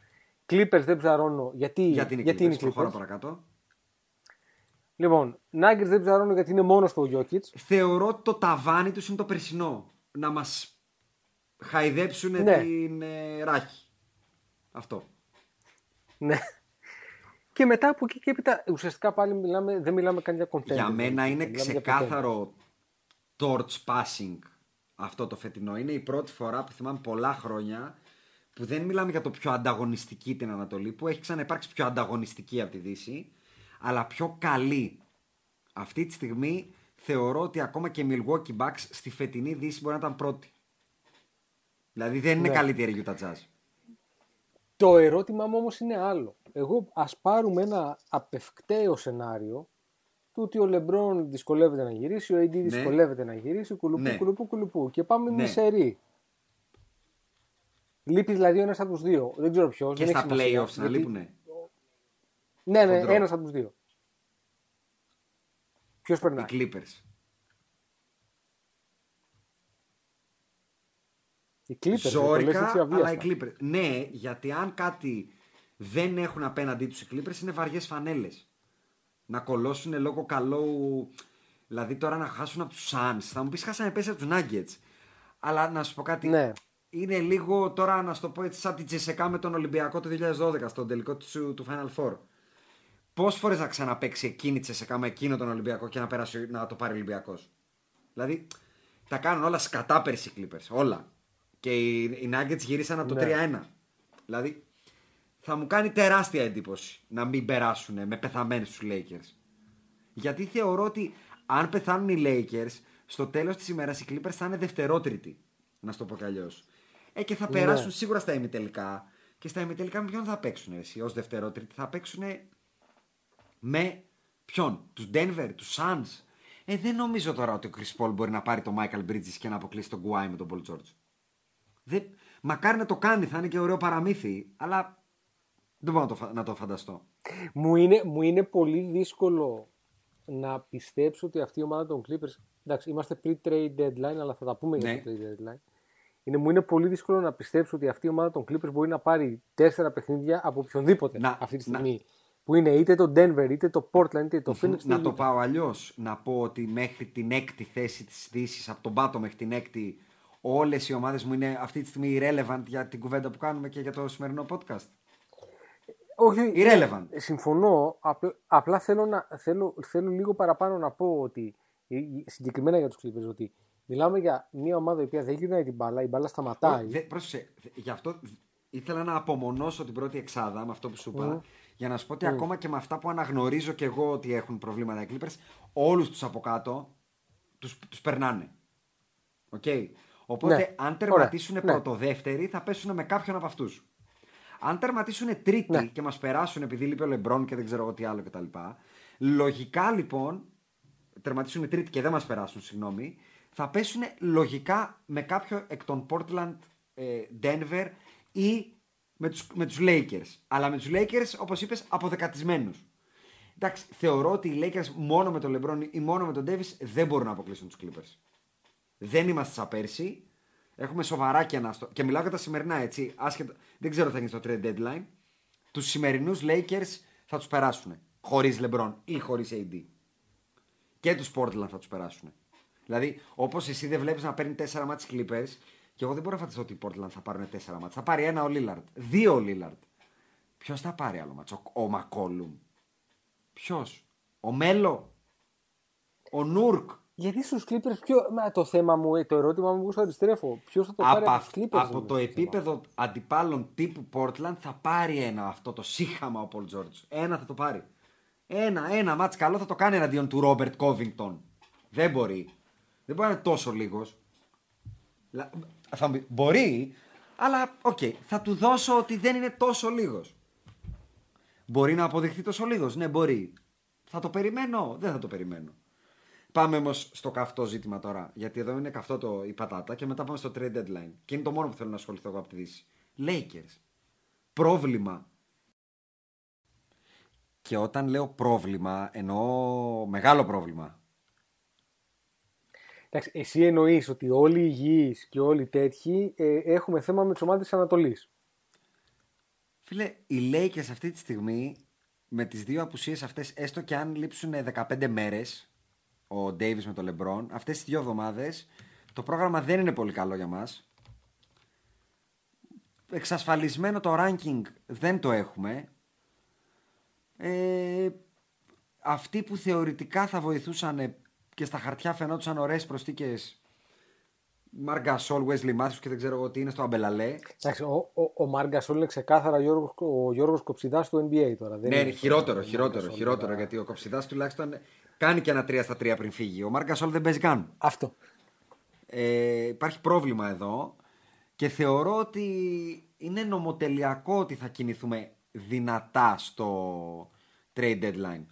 Clippers δεν ψαρώνω. Γιατί, Γιατί είναι γιατί Clippers; είναι Προχώρα Clippers; παρακάτω. Λοιπόν, Nuggets δεν ψαρώνω γιατί είναι μόνος στο Jokic. Θεωρώ ότι το ταβάνι τους είναι το περσινό. Να μας χαϊδέψουν Ναι. την ε, ράχη. Αυτό. Ναι. Και μετά από εκεί και έπειτα, ουσιαστικά πάλι μιλάμε, δεν μιλάμε καν για contender. Για μένα είναι Μιλάμε για ξεκάθαρο torch passing αυτό το φετινό. Είναι η πρώτη φορά που θυμάμαι πολλά χρόνια που δεν μιλάμε για το πιο ανταγωνιστική την Ανατολή, που έχει ξαναυπάρξει πιο ανταγωνιστική από τη Δύση, αλλά πιο καλή. Αυτή τη στιγμή θεωρώ ότι ακόμα και η Milwaukee Bucks στη φετινή Δύση μπορεί να ήταν πρώτη. Δηλαδή δεν είναι Ναι. καλύτερη η Utah Jazz. Το ερώτημά μου όμως είναι άλλο. Εγώ ας πάρουμε ένα απευκταίο σενάριο του ότι ο Λεμπρόν δυσκολεύεται να γυρίσει, ο AD δυσκολεύεται να γυρίσει, κουλουπού, Ναι. κουλουπού, κουλουπού. Και πάμε Ναι. μισερή. Λείπει δηλαδή ένας από τους δύο. Δεν ξέρω ποιος. Και στα playoffs να λείπουνε. Ναι, ναι, Χοντρό. ένας από τους δύο. Ποιος Οι περνάει; Clippers. Οι Clippers. το λες Ζόρικα, έτσι αλλά οι αβίαστα. Clippers. Ναι, γιατί αν κάτι δεν έχουν απέναντί τους οι Clippers είναι βαριές φανέλες. Να κολώσουν λόγω καλού. Δηλαδή τώρα να χάσουν από τους Suns. Θα μου πεις χάσανε πέσει από τους Nuggets. Αλλά να σου πω κάτι. Ναι. Είναι λίγο τώρα να σου το πω έτσι σαν την Τζεσεκά με τον Ολυμπιακό το 2012 στον τελικό του, του Final Four. Πόσες φορές να ξαναπέξει εκείνη η Τζεσεκά με εκείνο τον Ολυμπιακό και να, περάσει, να το πάρει ο Ολυμπιακός; Δηλαδή τα κάνουν όλα σκατά πέρσι οι Clippers. Όλα. Και οι, οι Nuggets γυρίσαν από το Ναι. 3-1. Δηλαδή θα μου κάνει τεράστια εντύπωση να μην περάσουν με πεθαμένους τους Lakers. Γιατί θεωρώ ότι αν πεθάνουν οι Lakers, στο τέλος της ημέρας οι Clippers θα είναι δευτερότριτοι. Να στο πω κι αλλιώς. Ε, και θα Ναι. περάσουν σίγουρα στα ημιτελικά. Και στα ημιτελικά με ποιον θα παίξουν εσύ ως δευτερότριτοι. Θα παίξουν με ποιον, τους Denver, τους Suns; Ε, δεν νομίζω τώρα ότι ο Chris Paul μπορεί να πάρει τον Michael Bridges και να αποκλείσει τον Guai με τον Paul George. Δεν... Μακάρι να το κάνει, θα είναι και ωραίο παραμύθι, αλλά δεν μπορώ να το, φα- να το φανταστώ. Μου είναι, μου είναι πολύ δύσκολο να πιστέψω ότι αυτή η ομάδα των Clippers. Εντάξει, είμαστε pre-trade deadline, αλλά θα τα πούμε Ναι. για το trade deadline. Είναι, μου είναι πολύ δύσκολο να πιστέψω ότι αυτή η ομάδα των Clippers μπορεί να πάρει τέσσερα παιχνίδια από οποιονδήποτε Να- αυτή τη να- στιγμή. Που είναι είτε το Denver, είτε το Portland, είτε το Phoenix. να είτε το Utah. πάω αλλιώς. Να πω ότι μέχρι την έκτη θέση της Δύσης, από τον πάτο μέχρι την έκτη, όλες οι ομάδες μου είναι αυτή τη στιγμή irrelevant για την κουβέντα που κάνουμε και για το σημερινό podcast. Όχι, Irrelevant. ε, Συμφωνώ. Απλ- απλά θέλω, να, θέλω, θέλω λίγο παραπάνω να πω ότι ε, ε, συγκεκριμένα για τους Clippers ότι μιλάμε για μια ομάδα η οποία δεν γυρνάει την μπάλα, η μπάλα σταματάει. Δε, πρόσεξε, δε- γι' αυτό ήθελα να απομονώσω την πρώτη εξάδα με αυτό που σου είπα. Για να σου πω ότι ακόμα και με αυτά που αναγνωρίζω και εγώ ότι έχουν προβλήματα οι Clippers, όλους τους από κάτω τους, τους περνάνε. ΟΚ. Οπότε Ναι. αν τερματίσουν Ωραία. Ναι. πρωτοδεύτεροι θα πέσουν με κάποιον από αυτούς. Αν τερματίσουν τρίτη Ναι. και μας περάσουν επειδή λείπει ο Λεμπρόν και δεν ξέρω εγώ τι άλλο κτλ. Λογικά λοιπόν, τερματίσουν τρίτη και δεν μας περάσουν, συγγνώμη, θα πέσουν λογικά με κάποιο εκ των Portland, ε, Denver ή με τους, με τους Lakers. Αλλά με τους Lakers, όπως είπες, αποδεκατισμένους. Εντάξει, θεωρώ ότι οι Lakers μόνο με τον LeBron ή μόνο με τον Davis δεν μπορούν να αποκλείσουν τους Clippers. Δεν είμαστε σαν πέρσι. Έχουμε σοβαρά κενά στο... Και μιλάω για τα σημερινά έτσι. Άσχετα... Δεν ξέρω τι θα γίνει στο trade deadline. Τους σημερινούς Lakers θα τους περάσουν. Χωρίς LeBron ή χωρίς AD. Και τους Portland θα τους περάσουν. Δηλαδή, όπως εσύ δεν βλέπεις να παίρνει 4 μάτς Clippers, και εγώ δεν μπορώ να φανταστώ ότι οι Portland θα πάρουν 4 μάτς. Θα πάρει ένα ο Lillard. Δύο ο Lillard. Ποιος θα πάρει άλλο μάτς, ο, ο McCollum. Ποιος; Ο Μέλο. Ο Νούρκ. Γιατί στους Clippers, ποιο... Μα, το θέμα μου, ε, το ερώτημα μου που σου αντιστρέφω; Ποιος θα το πάρει από, από αυ- τους Clippers. από είναι το θέμα. επίπεδο αντιπάλων τύπου Portland θα πάρει ένα αυτό το σύγχαμα ο Πολ Τζόρτζ. Ένα θα το πάρει. Ένα, ένα μάτς καλό θα το κάνει εναντίον του Ρόμπερτ Κόβινγκτον. Δεν μπορεί. Δεν μπορεί να είναι τόσο λίγος. Λα- Θα μου πει, μπορεί, αλλά ΟΚ, θα του δώσω ότι δεν είναι τόσο λίγος. Μπορεί να αποδειχθεί τόσο λίγος. Ναι, μπορεί. Θα το περιμένω. Δεν θα το περιμένω. Πάμε όμως στο καυτό ζήτημα τώρα. Γιατί εδώ είναι καυτό το, η πατάτα και μετά πάμε στο trade deadline. Και είναι το μόνο που θέλω να ασχοληθώ εγώ από τη Δύση. Lakers. Πρόβλημα. Και όταν λέω πρόβλημα, εννοώ μεγάλο πρόβλημα. Εντάξει, εσύ εννοείς ότι όλοι οι υγιείς και όλοι οι τέτοιοι ε, έχουμε θέμα με τις ομάδες τη Ανατολής. Φίλε, οι Lakers αυτή τη στιγμή με τις δύο απουσίες αυτές, έστω και αν λείψουν 15 μέρες ο Davis με τον LeBron, αυτές τις δύο εβδομάδες το πρόγραμμα δεν είναι πολύ καλό για μας. Εξασφαλισμένο το ranking δεν το έχουμε. Ε, αυτοί που θεωρητικά θα βοηθούσαν ε, και στα χαρτιά φαινόντουσαν ωραίες προστίκες Μαργκασόλ, Wesley Matthews και δεν ξέρω εγώ τι είναι στο Αμπελαλέ. Εντάξει, ο, ο, ο Μάργκασόλ είναι ξεκάθαρα Γιώργος, ο Γιώργος Κοψιδάς του NBA τώρα. Δεν Ναι, είναι χειρότερο, ο χειρότερο, Marc Gasol, χειρότερο. τώρα. Γιατί ο Κοψιδάς τουλάχιστον κάνει και ένα 3 στα 3 πριν φύγει. Ο Μάρκα Σόλ δεν παίζει καν. Αυτό. Ε, υπάρχει πρόβλημα εδώ και θεωρώ ότι είναι νομοτελειακό ότι θα κινηθούμε δυνατά στο trade deadline.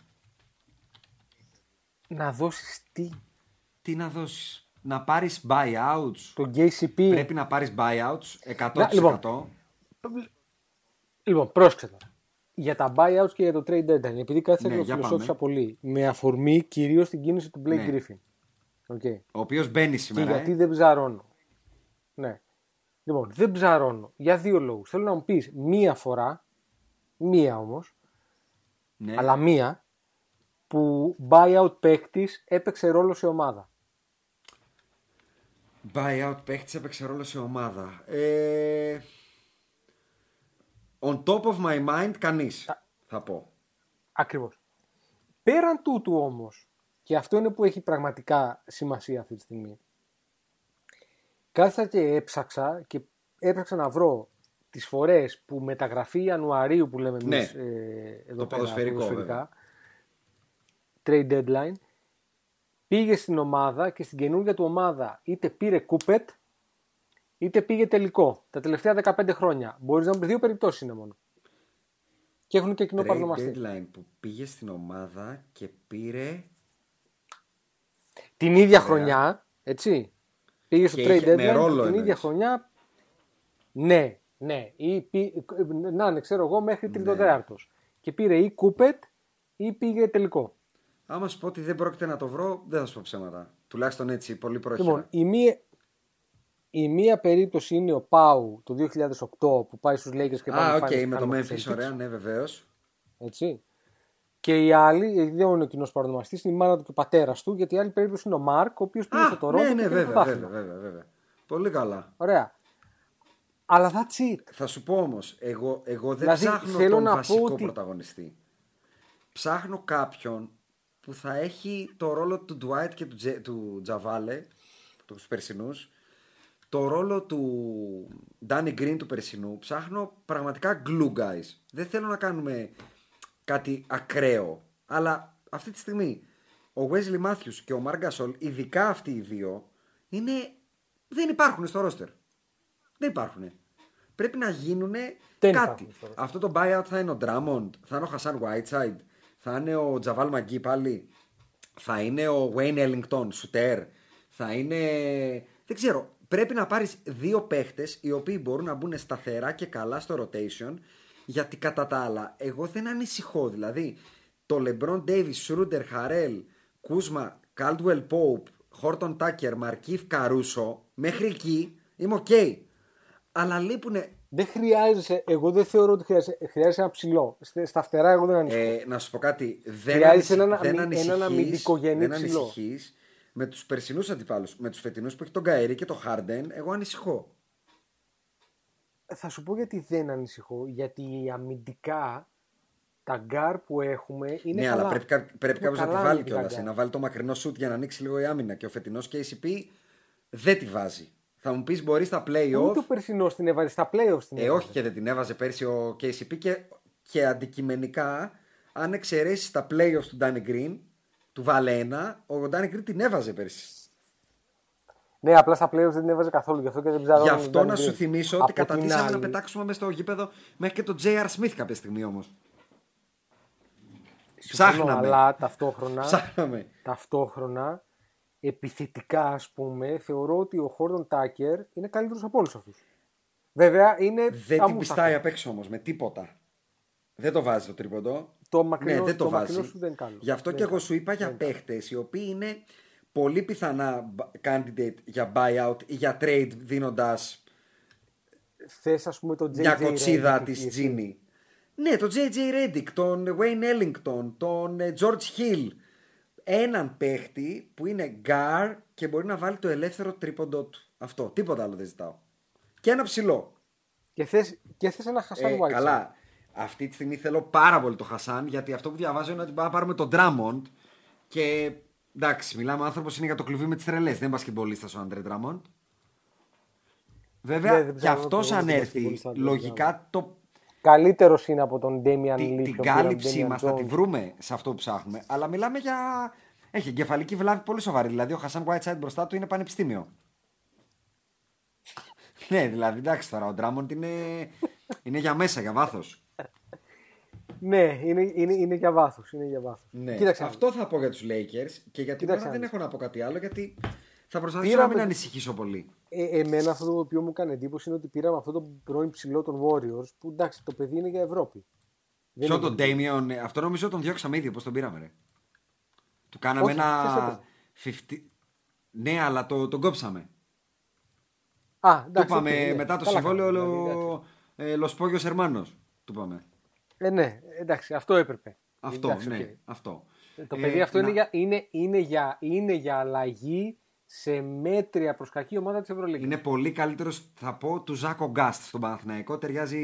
Να δώσεις τι; Τι να δώσεις, να πάρεις buyouts. Το KCP. Πρέπει να πάρεις buyouts 100%. Να, λοιπόν. Λοιπόν, πρόσεξε τώρα. Για τα buyouts και για το trade deadline. Επειδή κάθε Ναι, το για φιλοσόφισα πάμε. πολύ. Με αφορμή κυρίως την κίνηση του Blake Ναι. Griffin. Okay. Ο οποίος μπαίνει Και σήμερα. γιατί ε. δεν ψαρώνω. Ναι. Λοιπόν, δεν ψαρώνω. Για δύο λόγους. Θέλω να μου πεις μία φορά, μία όμως, Ναι. αλλά μία, που buyout παίκτης έπαιξε ρόλο σε ομάδα. Buyout παίχτης έπαιξε ρόλο σε ομάδα. Ε... On top of my mind, κανείς. Θα πω. Ακριβώς. Πέραν τούτου όμως, και αυτό είναι που έχει πραγματικά σημασία αυτή τη στιγμή, κάθισα και έψαξα και έψαξα να βρω τις φορές που μεταγραφή Ιανουαρίου που λέμε Ναι. εμείς ε, εδώ Το πέρα, ποδοσφαιρικό, ποδοσφαιρικά, trade deadline, πήγε στην ομάδα και στην καινούργια του ομάδα είτε πήρε κούπετ είτε πήγε τελικό τα τελευταία 15 χρόνια. Μπορείς να μου πεις δύο περιπτώσεις είναι μόνο. Και έχουν και κοινό Trade παρονομαστή. deadline που πήγε στην ομάδα και πήρε. Την ίδια χρονιά, έτσι. Πήγε στο Και trade είχε- με deadline ρόλο την ίδια εννοείς. χρονιά. Ναι, ναι. Ή, πή- να είναι, ξέρω εγώ, μέχρι Ναι. τριτοτέταρτο. Και πήρε ή κούπετ ή πήγε τελικό. Άμα σου πω ότι δεν πρόκειται να το βρω, δεν θα σου πω ψέματα. Τουλάχιστον έτσι, πολύ πρόχειρα. Λοιπόν, η μία, η μία περίπτωση είναι ο Πάου το 2008 που πάει στους Lakers και πάει Α, να οκ, finals με το κάνουμε Memphis, τους Celtics, ωραία, ναι, βεβαίως. Έτσι. Και η άλλη, γιατί δεν είναι ο κοινός παρονομαστής, είναι η μάνα του και ο πατέρας του, γιατί η άλλη περίπτωση είναι ο Marc, ο οποίος πήγε στο Α, Τορόντο ναι, και ναι, πήρε βέβαια, πρωτάθλημα. βέβαια, βέβαια, βέβαια. Πολύ καλά. Ωραία. Αλλά that's it. Θα σου πω όμως, εγώ, εγώ δεν Δηλαδή, ψάχνω θέλω τον να πω βασικό ότι- πρωταγωνιστή. Ψάχνω κάποιον που θα έχει το ρόλο του Dwight και του, JaVale, του JaVale, τους περσινούς, το ρόλο του Danny Green του περσινού. Ψάχνω πραγματικά glue guys. Δεν θέλω να κάνουμε κάτι ακραίο. Αλλά αυτή τη στιγμή ο Wesley Matthews και ο Marc Gasol, ειδικά αυτοί οι δύο, είναι... δεν υπάρχουν στο roster. Δεν υπάρχουν. Πρέπει να γίνουν Δεν κάτι. υπάρχουν στο roster. Αυτό το buyout θα είναι ο Drummond, θα είναι ο Hassan Whiteside, θα είναι ο Javal McGee πάλι, θα είναι ο Wayne Ellington, σουτέρ, θα είναι... Δεν ξέρω. Πρέπει να πάρεις δύο παίχτες οι οποίοι μπορούν να μπουν σταθερά και καλά στο rotation γιατί κατά τα άλλα εγώ δεν ανησυχώ. Δηλαδή το LeBron Davis, Schroeder, Harrell, Kuzma, Caldwell Pope, Horton Tucker, Markieff, Caruso μέχρι εκεί είμαι οκ. Αλλά λείπουνε Δεν χρειάζεσαι, εγώ δεν θεωρώ ότι χρειάζεσαι, χρειάζεσαι ένα ψηλό. Στε- Στα φτερά, εγώ δεν ανησυχώ. Ε, να σου πω κάτι. Δεν, Χρειάζεσαι ανησυχ- έναν δεν αμυ- ανησυχείς, έναν αμυντικογενή δεν ψηλό. ανησυχείς με τους περσινούς αντιπάλους. Με τους φετινούς που έχει τον Kyrie και τον Χάρντεν, εγώ ανησυχώ. Θα σου πω γιατί δεν ανησυχώ. Γιατί αμυντικά τα γκάρ που έχουμε είναι ναι, καλά. αλλά πρέπει, κα- πρέπει Είναι κάποιος να τη καλά βάλει αμυντικά κιόλας. γκάρ. Να βάλει το μακρινό σουτ για να ανοίξει λίγο η άμυνα. Και ο φετινός KCP δεν τη βάζει. Θα μου πεις μπορείς στα playoff; Ούτε ο περσινό την έβαλε στα playoffs την Ε, έβαλε. όχι και δεν την έβαζε πέρσι ο KCP και, και αντικειμενικά, αν εξαιρέσεις τα playoffs του Danny Green, του βάλε ένα, ο Danny Green την έβαζε πέρσι. Ναι, απλά στα playoffs δεν την έβαζε καθόλου. Γι' αυτό και δεν ψάχνω. Γι' αυτό να σου θυμίσω ότι Από την καταντήσαμε να άλλη- πετάξουμε μέσα στο γήπεδο μέχρι και τον J.R. Smith κάποια στιγμή όμως. Συμφωνώ, Ψάχναμε. Αλλά ταυτόχρονα, Ψάχναμε. ταυτόχρονα, επιθετικά ας πούμε, θεωρώ ότι ο Χόρντον Τάκερ είναι καλύτερος από όλους αυτούς. Βέβαια είναι Δεν την αμούσταχο. πιστάει απ' έξω όμως με τίποτα. Δεν το βάζει το τρίποντο. Το μακρινό- ναι, δεν το, το βάζει. μακρινό σου δεν είναι καλό. Γι' αυτό Δεν και είναι εγώ καλό. σου είπα για Δεν είναι παίχτες οι οποίοι είναι πολύ πιθανά b- candidate για buyout ή για trade δίνοντας Θες ας πούμε το JJ μια κοτσίδα Redick της εκεί, Τζίνι. Ναι, τον JJ Reddick, τον Wayne Ellington, τον ε, George Hill. Έναν παίχτη που είναι guard και μπορεί να βάλει το ελεύθερο τρίποντο του. Αυτό. Τίποτα άλλο δεν ζητάω. Και ένα ψηλό. Και θες, και θες ένα Hassan Ε, Whiteside. καλά. Αυτή τη στιγμή θέλω πάρα πολύ το Χασάν γιατί αυτό που διαβάζω είναι ότι πάμε να πάρουμε τον Drummond και εντάξει, μιλάμε άνθρωπος είναι για το κλουβί με τις τρελές. Δεν είναι μπασκετμπολίστα ο Άντρε Drummond. Βέβαια, Ναι, δεν και ψάχνω αυτός και εγώ αν δεν έρθει, μπασκετμπολίστα, Άντρε λογικά το, Καλύτερος είναι από τον Damian τη- Lee. την τον πήραν κάλυψή Damian μας θα Jones. τη βρούμε σε αυτό που ψάχνουμε. Αλλά μιλάμε για. Έχει εγκεφαλική βλάβη πολύ σοβαρή. Δηλαδή, ο Χασάν Whiteside μπροστά του είναι πανεπιστήμιο. [laughs] ναι, δηλαδή, εντάξει τώρα, ο Drummond είναι, είναι για μέσα, για βάθος. Ναι, είναι, είναι, είναι για βάθος. Είναι για βάθος. Ναι. Κοίταξε, Αυτό θα πω για τους Lakers και για την Κοίταξε ώρα δεν να έχω να πω κάτι άλλο γιατί θα προσπαθήσω Πήραμε- να μην ανησυχήσω πολύ. Ε, εμένα αυτό το οποίο μου έκανε εντύπωση είναι ότι πήραμε αυτό το πρώην ψηλό των Warriors που εντάξει το παιδί είναι για Ευρώπη. Δεν Ποιο είναι τον Damian, ε, αυτό νομίζω τον διώξαμε ήδη, πώ τον πήραμε, ρε. Του κάναμε Όχι, χθες ένα. 50... Ναι, αλλά το, τον κόψαμε. Α, Του εντάξει, είπαμε οκ, ναι. μετά το Καλά συμβόλαιο κάναμε, δηλαδή, εντάξει. Λο... ε, Λοσπόγιο Ερμάνο. Του είπαμε. Ε, ναι, εντάξει, αυτό έπρεπε. Αυτό, Εντάξει, ναι. οκ. Αυτό. Το Ε, παιδί αυτό να- είναι, για, είναι, είναι, για, είναι για αλλαγή σε μέτρια προς κακή ομάδα της Ευρωλίγας. Είναι πολύ καλύτερος, θα πω, του Ζάκο Γκάστ στον Παναθηναϊκό. Ταιριάζει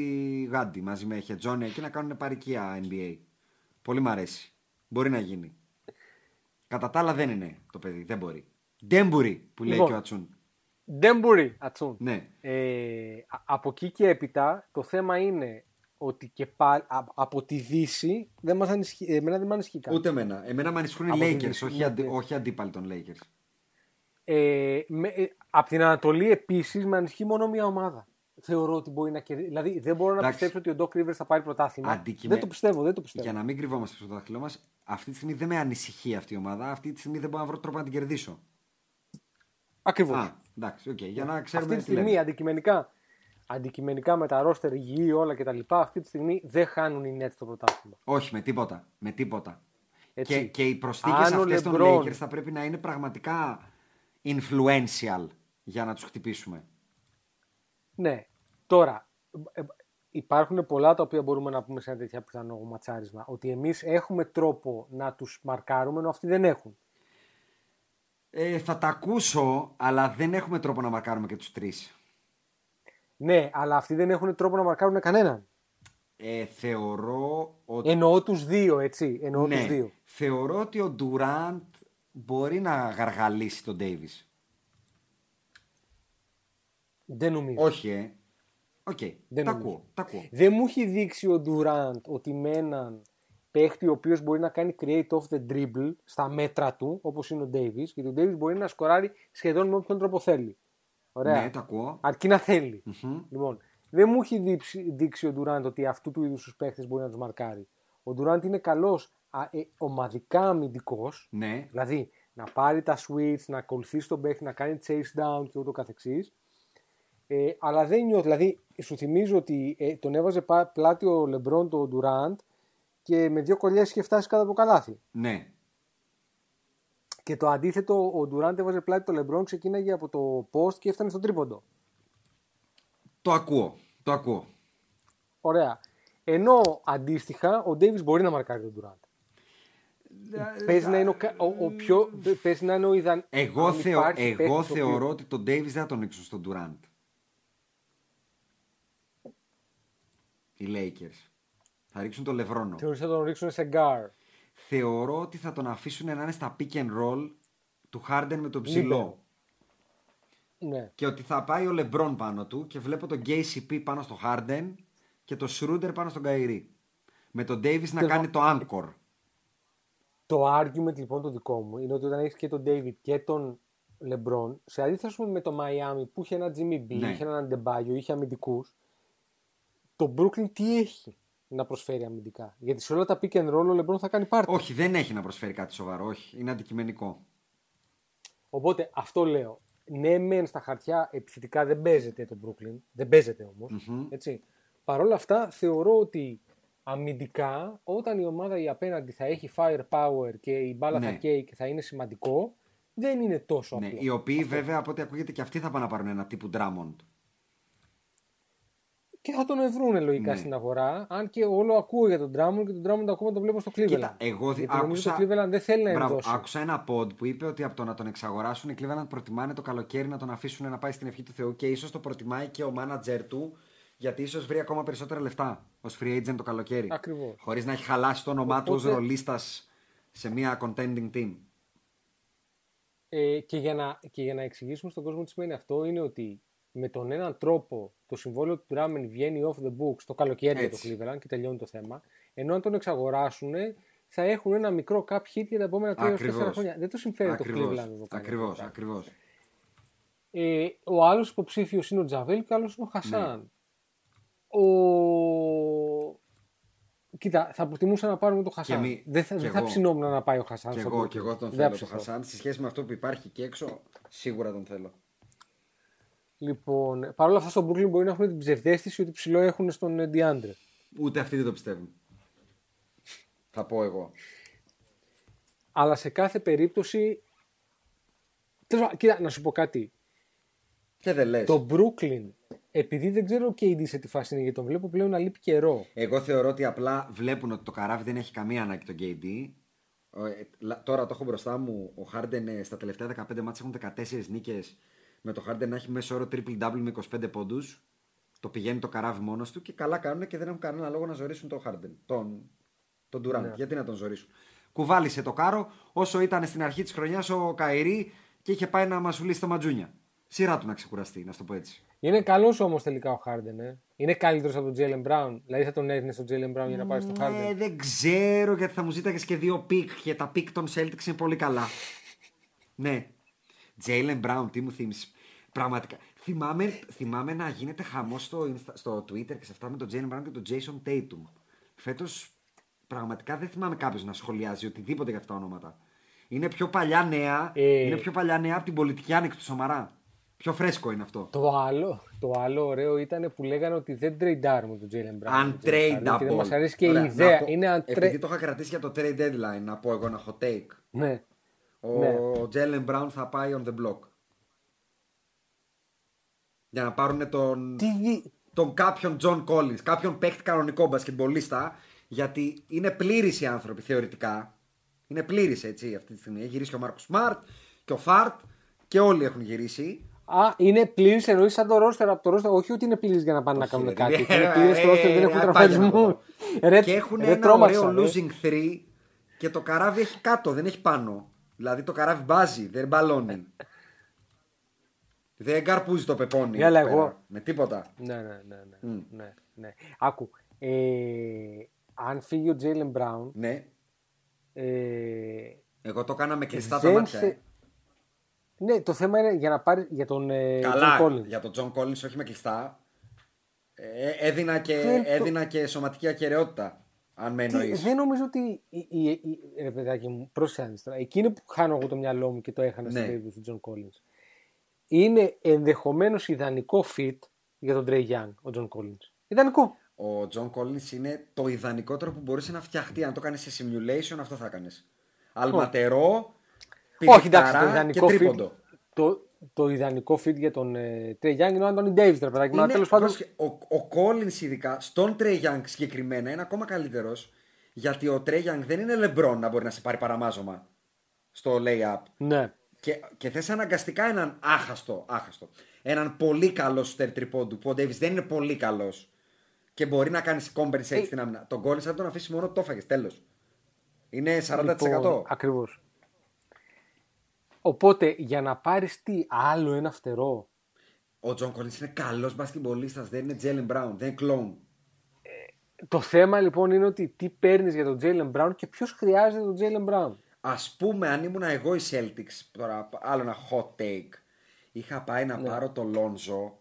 γάντι μαζί με Χετζόνια εκεί να κάνουν παροικία NBA. Πολύ μ' αρέσει. Μπορεί να γίνει. Κατά τα άλλα δεν είναι το παιδί. Δεν μπορεί. Δεν μπορεί που λέει Λοιπόν. και ο Ατσούν. Δεν μπορεί, ατσούν. Ναι. Ε, α- από εκεί και έπειτα το θέμα είναι ότι και πάλι α- από τη Δύση δεν μας ανισχύει, εμένα δεν με ανισχύει κάτι. Ούτε εμένα. Εμένα με ανησυχούν οι Από την Lakers, Δύση, όχι, ναι, αντι... ναι. όχι αντίπαλοι των Lakers. Ε, με, ε, απ' την Ανατολή επίσης με ανισχύει μόνο μία ομάδα. Θεωρώ ότι μπορεί να κερδίσει. Δηλαδή δεν μπορώ να Εντάξει. πιστέψω ότι ο Doc Rivers θα πάρει πρωτάθλημα. Αντικειμε- Δεν το πιστεύω, δεν το πιστεύω. Για να μην κρυβόμαστε στο δάχτυλό μας, αυτή τη στιγμή δεν με ανησυχεί αυτή η ομάδα. Αυτή τη στιγμή δεν μπορώ να βρω τρόπο να την κερδίσω. Ακριβώς. Α, εντάξει, οκ. Για να ξέρουμε Αυτή τη τι λέμε. στιγμή αντικειμενικά, αντικειμενικά με τα ρόστερ υγιή όλα κτλ. Αυτή τη στιγμή δεν χάνουν οι Nets το πρωτάθλημα. Όχι, με τίποτα. Με τίποτα. Έτσι. Και, και οι προσθήκες Αν ο αυτές των LeBron Lakers θα πρέπει να είναι πραγματικά influential για να τους χτυπήσουμε. Ναι. Τώρα, ε, υπάρχουν πολλά τα οποία μπορούμε να πούμε σε ένα τέτοιο πιθανό ματσάρισμα. Ότι εμείς έχουμε τρόπο να τους μαρκάρουμε, ενώ αυτοί δεν έχουν. Ε, θα τα ακούσω, αλλά δεν έχουμε τρόπο να μαρκάρουμε και τους τρεις. Ναι, αλλά αυτοί δεν έχουν τρόπο να μαρκάρουν κανέναν. Ε, θεωρώ ότι. Εννοώ τους δύο, έτσι. Εννοώ ναι, τους δύο. θεωρώ ότι ο Ντουράντ μπορεί να γαργαλίσει τον Ντέιβις. Δεν νομίζω. Όχι, ε. Οκ, Δεν τα νομίζω. ακούω, τα ακούω. Δεν μου έχει δείξει ο Durant ότι με έναν παίχτη ο οποίος μπορεί να κάνει create off the dribble στα μέτρα του, όπως είναι ο Davis, γιατί ο Davis μπορεί να σκοράρει σχεδόν με όποιον τρόπο θέλει. Ωραία. Ναι, τα ακούω. Αρκεί να θελει Λοιπόν, δεν μου έχει δείξει, δείξει ο Durant ότι αυτού του είδους τους παίχτες μπορεί να τους μαρκάρει. Ο Durant είναι καλός ε, ομαδικά αμυντικός, Ναι, δηλαδή να πάρει τα switch, να ακολουθήσει τον παίχτη, να κάνει chase down και ούτω καθεξής. Ε, αλλά δεν νιώθω, δηλαδή σου θυμίζω ότι ε, τον έβαζε πα- πλάτη ο Λεμπρόν το Durant και με δύο κολλιές είχε φτάσει κάτω από καλάθι. ναι. Και το αντίθετο, ο Durant έβαζε πλάτη το Λεμπρόν, ξεκίναγε από το post και έφτανε στον τρίποντο. Το ακούω, το ακούω. Ωραία. Ενώ αντίστοιχα ο Davis μπορεί να μαρκάρει τον Durant. Παίζει να είναι ο, κα- ο, ο πιο. Παίζει να είναι ο ιδαν... Εγώ, αν θεω, υπάρχει εγώ παίκτης ο θεωρώ οποίος- ότι τον Davis δεν θα τον ρίξουν στον Durant. Οι Lakers. Θα ρίξουν τον Λευρόνο. Θεωρείς θα τον ρίξουν σε γκάρ. Θεωρώ ότι θα τον αφήσουν να είναι στα pick and roll του Harden με τον ψηλό. Λίμπερο. Ναι. Και ότι θα πάει ο LeBron πάνω του και βλέπω τον KCP πάνω στο Harden και τον Schroeder πάνω στον Kyrie. Με τον Davis να Και κάνει το anchor. Το argument λοιπόν το δικό μου είναι ότι όταν έχεις και τον David και τον LeBron, σε αντίθεση ας πούμε, με το Miami που είχε ένα Jimmy B, Ναι. είχε έναν Adebayo, είχε αμυντικούς, το Brooklyn τι έχει να προσφέρει αμυντικά; Γιατί σε όλα τα pick and roll ο LeBron θα κάνει πάρτι. Όχι, δεν έχει να προσφέρει κάτι σοβαρό. Όχι, είναι αντικειμενικό. Οπότε αυτό λέω. Ναι, μεν στα χαρτιά επιθετικά δεν παίζεται το Brooklyn. Δεν παίζεται όμως, Έτσι. Παρ' όλα αυτά θεωρώ ότι αμυντικά όταν η ομάδα η απέναντι θα έχει firepower και η μπάλα Ναι. θα καίει και θα είναι σημαντικό, δεν είναι τόσο Ναι, απλό. οι οποίοι βέβαια από ό,τι ακούγεται και αυτοί θα πάνε να πάρουν ένα τύπου Drummond. Και θα τον ευρούν λογικά Ναι. στην αγορά. Αν και όλο ακούω για τον Drummond και τον Drummond ακόμα τον βλέπω στο Cleveland. Κοίτα, εγώ δι- Γιατί νομίζω άκουσα, το Cleveland δεν θέλει να Μπράβο, ενδώσει. άκουσα ένα pod που είπε ότι από το να τον εξαγοράσουν οι Cleveland προτιμάνε το καλοκαίρι να τον αφήσουν να πάει στην ευχή του Θεού και ίσως το προτιμάει και ο manager του γιατί ίσως βρει ακόμα περισσότερα λεφτά ως free agent το καλοκαίρι. Ακριβώς. Χωρίς να έχει χαλάσει το όνομά του ως Οπότε- ρολίστας σε μια contending team. Ε, και, για να, και για να εξηγήσουμε στον κόσμο τι σημαίνει αυτό, είναι ότι με τον έναν τρόπο το συμβόλαιο του Drummond βγαίνει off the books το καλοκαίρι για το Έτσι. Cleveland και τελειώνει το θέμα. Ενώ αν τον εξαγοράσουν, θα έχουν ένα μικρό cap hit για τα επόμενα 3-4 Ακριβώς. χρόνια. Δεν το συμφέρει το Ακριβώς, Cleveland να το κάνει. ακριβώς, αυτό. ακριβώς. Ε, ο άλλος υποψήφιος είναι ο Τζαβέλ και ο άλλος είναι ο Χασάν. Ναι. Ο... Κοίτα, θα προτιμούσα να πάρουμε τον Χασάν. εμεί- δεν θα, και δεν θα εγώ. ψινόμουν να πάει ο Χασάν. Και στο εγώ, Brooklyn. και εγώ τον Δεν θέλω θα τον ψηθώ. Χασάν. Σε σχέση με αυτό που υπάρχει και έξω, σίγουρα τον θέλω. Λοιπόν, παρόλα αυτά στο Brooklyn μπορεί να έχουν την ψευδέστηση ότι ψηλό έχουν στον ε, DeAndre. Ούτε αυτοί δεν το πιστεύουν. Θα πω εγώ. Αλλά σε κάθε περίπτωση. Τέλος πάντων, Κοίτα, να σου πω κάτι. Και δεν λες. Το Brooklyn, επειδή δεν ξέρω ο KD σε τι φάση είναι, γιατί τον βλέπω πλέον να λείπει καιρό. Εγώ θεωρώ ότι απλά βλέπουν ότι το καράβι δεν έχει καμία ανάγκη τον KD. Ο, ε, λα- τώρα το έχω μπροστά μου. Ο Harden ε, στα τελευταία 15 μάτια έχουν 14 νίκες. Με το Harden να έχει μέσο όρο triple double με 25 πόντους. Το πηγαίνει το καράβι μόνος του και καλά κάνουν και δεν έχουν κανένα λόγο να ζωρίσουν τον Harden. Τον, τον Durant. Ναι. Γιατί να τον ζωρίσουν; Κουβάλησε το κάρο όσο ήταν στην αρχή της χρονιάς ο Kyrie και είχε πάει να μασουλήσει τα ματζούνια. Σειρά του να ξεκουραστεί, να σου το πω έτσι. Είναι καλός όμως τελικά ο Χάρντεν. Ε. Είναι καλύτερος από τον Jaylen Brown. Δηλαδή θα τον έδινε στον Jaylen Brown για να πάρεις τον Ναι, Χάρντεν. δεν ξέρω γιατί θα μου ζήταγες και δύο pick και τα pick των Celtics είναι πολύ καλά. ναι. Jaylen Brown, τι μου θύμισες. Πραγματικά. Θυμάμαι, θυμάμαι να γίνεται χαμός στο, Insta- στο Twitter και σε αυτά με τον Jaylen Brown και τον Jason Tatum. Φέτος πραγματικά δεν θυμάμαι κάποιος να σχολιάζει οτιδήποτε για αυτά τα ονόματα. Είναι πιο παλιά νέα, Ε. είναι πιο παλιά νέα από την πολιτική άνοιξη του Σαμαρά. Πιο φρέσκο είναι αυτό. Το άλλο, το άλλο ωραίο ήταν που λέγανε ότι δεν τρέιντάρουμε τον Τζέιλεν Μπράουν. Untradeable. Δεν μας αρέσει και Ωραία, η να ιδέα. πω- Είναι untra... Επειδή το είχα κρατήσει για το trade deadline, να πω εγώ ένα hot take. Ναι. Ο Ναι. Jalen Brown θα πάει on the block. Για να πάρουν τον, Τι δι... τον κάποιον John Collins, κάποιον παίχτη κανονικό μπασκετμπολίστα, γιατί είναι πλήρης οι άνθρωποι θεωρητικά. Είναι πλήρης έτσι αυτή τη στιγμή. Έχει γυρίσει και ο Μάρκο Σμαρτ και ο Φαρτ και όλοι έχουν γυρίσει. Α, είναι πλήρης εννοείς σαν το ρόστερ από το ρόστερ. Όχι ότι είναι πλήρης για να πάνε να κάνουν ρε, κάτι. ρε, Είναι πλήρης ε, στο ρόστερ, δεν ε, έχουν ε, τραυματισμού. πάγια Ρε, και έχουν ρε, ένα τρόμαξα, ωραίο ρε. losing 3 και το καράβι έχει κάτω, δεν έχει πάνω. Δηλαδή το καράβι μπάζει, δεν μπαλώνει. δεν καρπούζει το πεπόνι. Ναι, αλλά εκεί πέρα, εγώ- Με τίποτα. Ναι, ναι, ναι. ναι, ναι, ναι. Άκου. Ε, αν φύγει ο Jaylen Brown. Ναι. Ε, Εγώ το έκανα με κλειστά τα δεν μάτια. θε- ε. Ναι, το θέμα είναι για να πάρει για τον ε, Καλά, John Collins. για τον John Collins όχι με κλειστά. Ε, έδινα, και, Δεν το- έδινα και σωματική ακεραιότητα. Αν με Τι- εννοείς. δεν νομίζω ότι. Η, η, η, ρε παιδάκι μου, πρόσεχε να δεις τώρα. Εκείνο που χάνω εγώ το μυαλό μου και το έχανα στην Ναι. περίπτωση του John Collins. Είναι ενδεχομένως ιδανικό fit για τον Trey Young, ο Τζον Collins. Ιδανικό. Ο John Collins είναι το ιδανικότερο που μπορούσε να φτιαχτεί. Αν το κάνεις σε simulation, αυτό θα έκανε. Αλματαρά, Όχι, εντάξει, το πηδηχταρά και ιδανικό τρίποντο. fit. Το, το ιδανικό fit για τον ε, Trey Young είναι ο Anthony Davis, ρε παιδάκι μου. αλλά Είναι- τέλος πάντων. πρόσεχε, ο, ο Collins ειδικά, στον Trey Young συγκεκριμένα, είναι ακόμα καλύτερος. Γιατί ο Trey Young δεν είναι LeBron να μπορεί να σε πάρει παραμάζωμα στο lay-up. Ναι. Και, και θες αναγκαστικά έναν άχαστο, άχαστο. Έναν πολύ καλός σουτέρ τριπόντου που ο Davis δεν είναι πολύ καλός. Και μπορεί να κάνει compensate Ε, στην άμυνα. Τον Collins θα τον αφήσει μόνο το έφαγες. Τέλος. Είναι 40%. Λοιπόν, ακριβώς. Οπότε για να πάρεις τι άλλο ένα φτερό Ο John Collins είναι καλός μπασκετμπολίστας. Δεν είναι Jaylen Brown. Δεν είναι clone. Το θέμα λοιπόν είναι ότι τι παίρνεις για τον Jaylen Brown και ποιος χρειάζεται τον Jalen Brown. Α πούμε, αν ήμουν εγώ οι Celtics, τώρα άλλο ένα hot take, είχα πάει Ναι. να πάρω το Lonzo.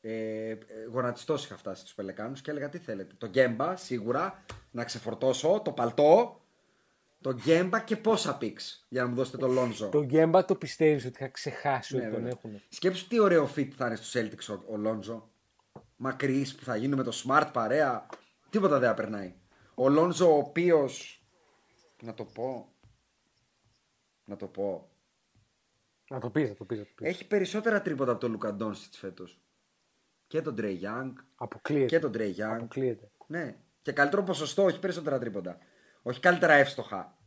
Ε, Γονατιστός είχα φτάσει στους Πελεκάνους και έλεγα τι θέλετε. Το Γκέμπα σίγουρα να ξεφορτώσω, το παλτό, το Γκέμπα και πόσα πίξ για να μου δώσετε το Lonzo. Το Γκέμπα το πιστεύεις ότι θα ξεχάσει Ναι, ότι τον βέβαια. έχουν. Σκέψου τι ωραίο fit θα είναι στου Celtics ο, ο Lonzo. Μακρύς που θα γίνει με το Smart παρέα. Τίποτα δεν θα περνάει. Ο Lonzo ο οποίο. Να το πω. Να το πω. Να το πεις, να το πεις. Να το πεις. Έχει περισσότερα τρίποτα από τον Λουκα Ντόνσιτς φέτος. Και τον Τρέι Young. Αποκλείεται. Και τον Τρέι Young. Αποκλείεται. Ναι. Και καλύτερο ποσοστό, όχι περισσότερα τρίποτα. Όχι καλύτερα εύστοχα.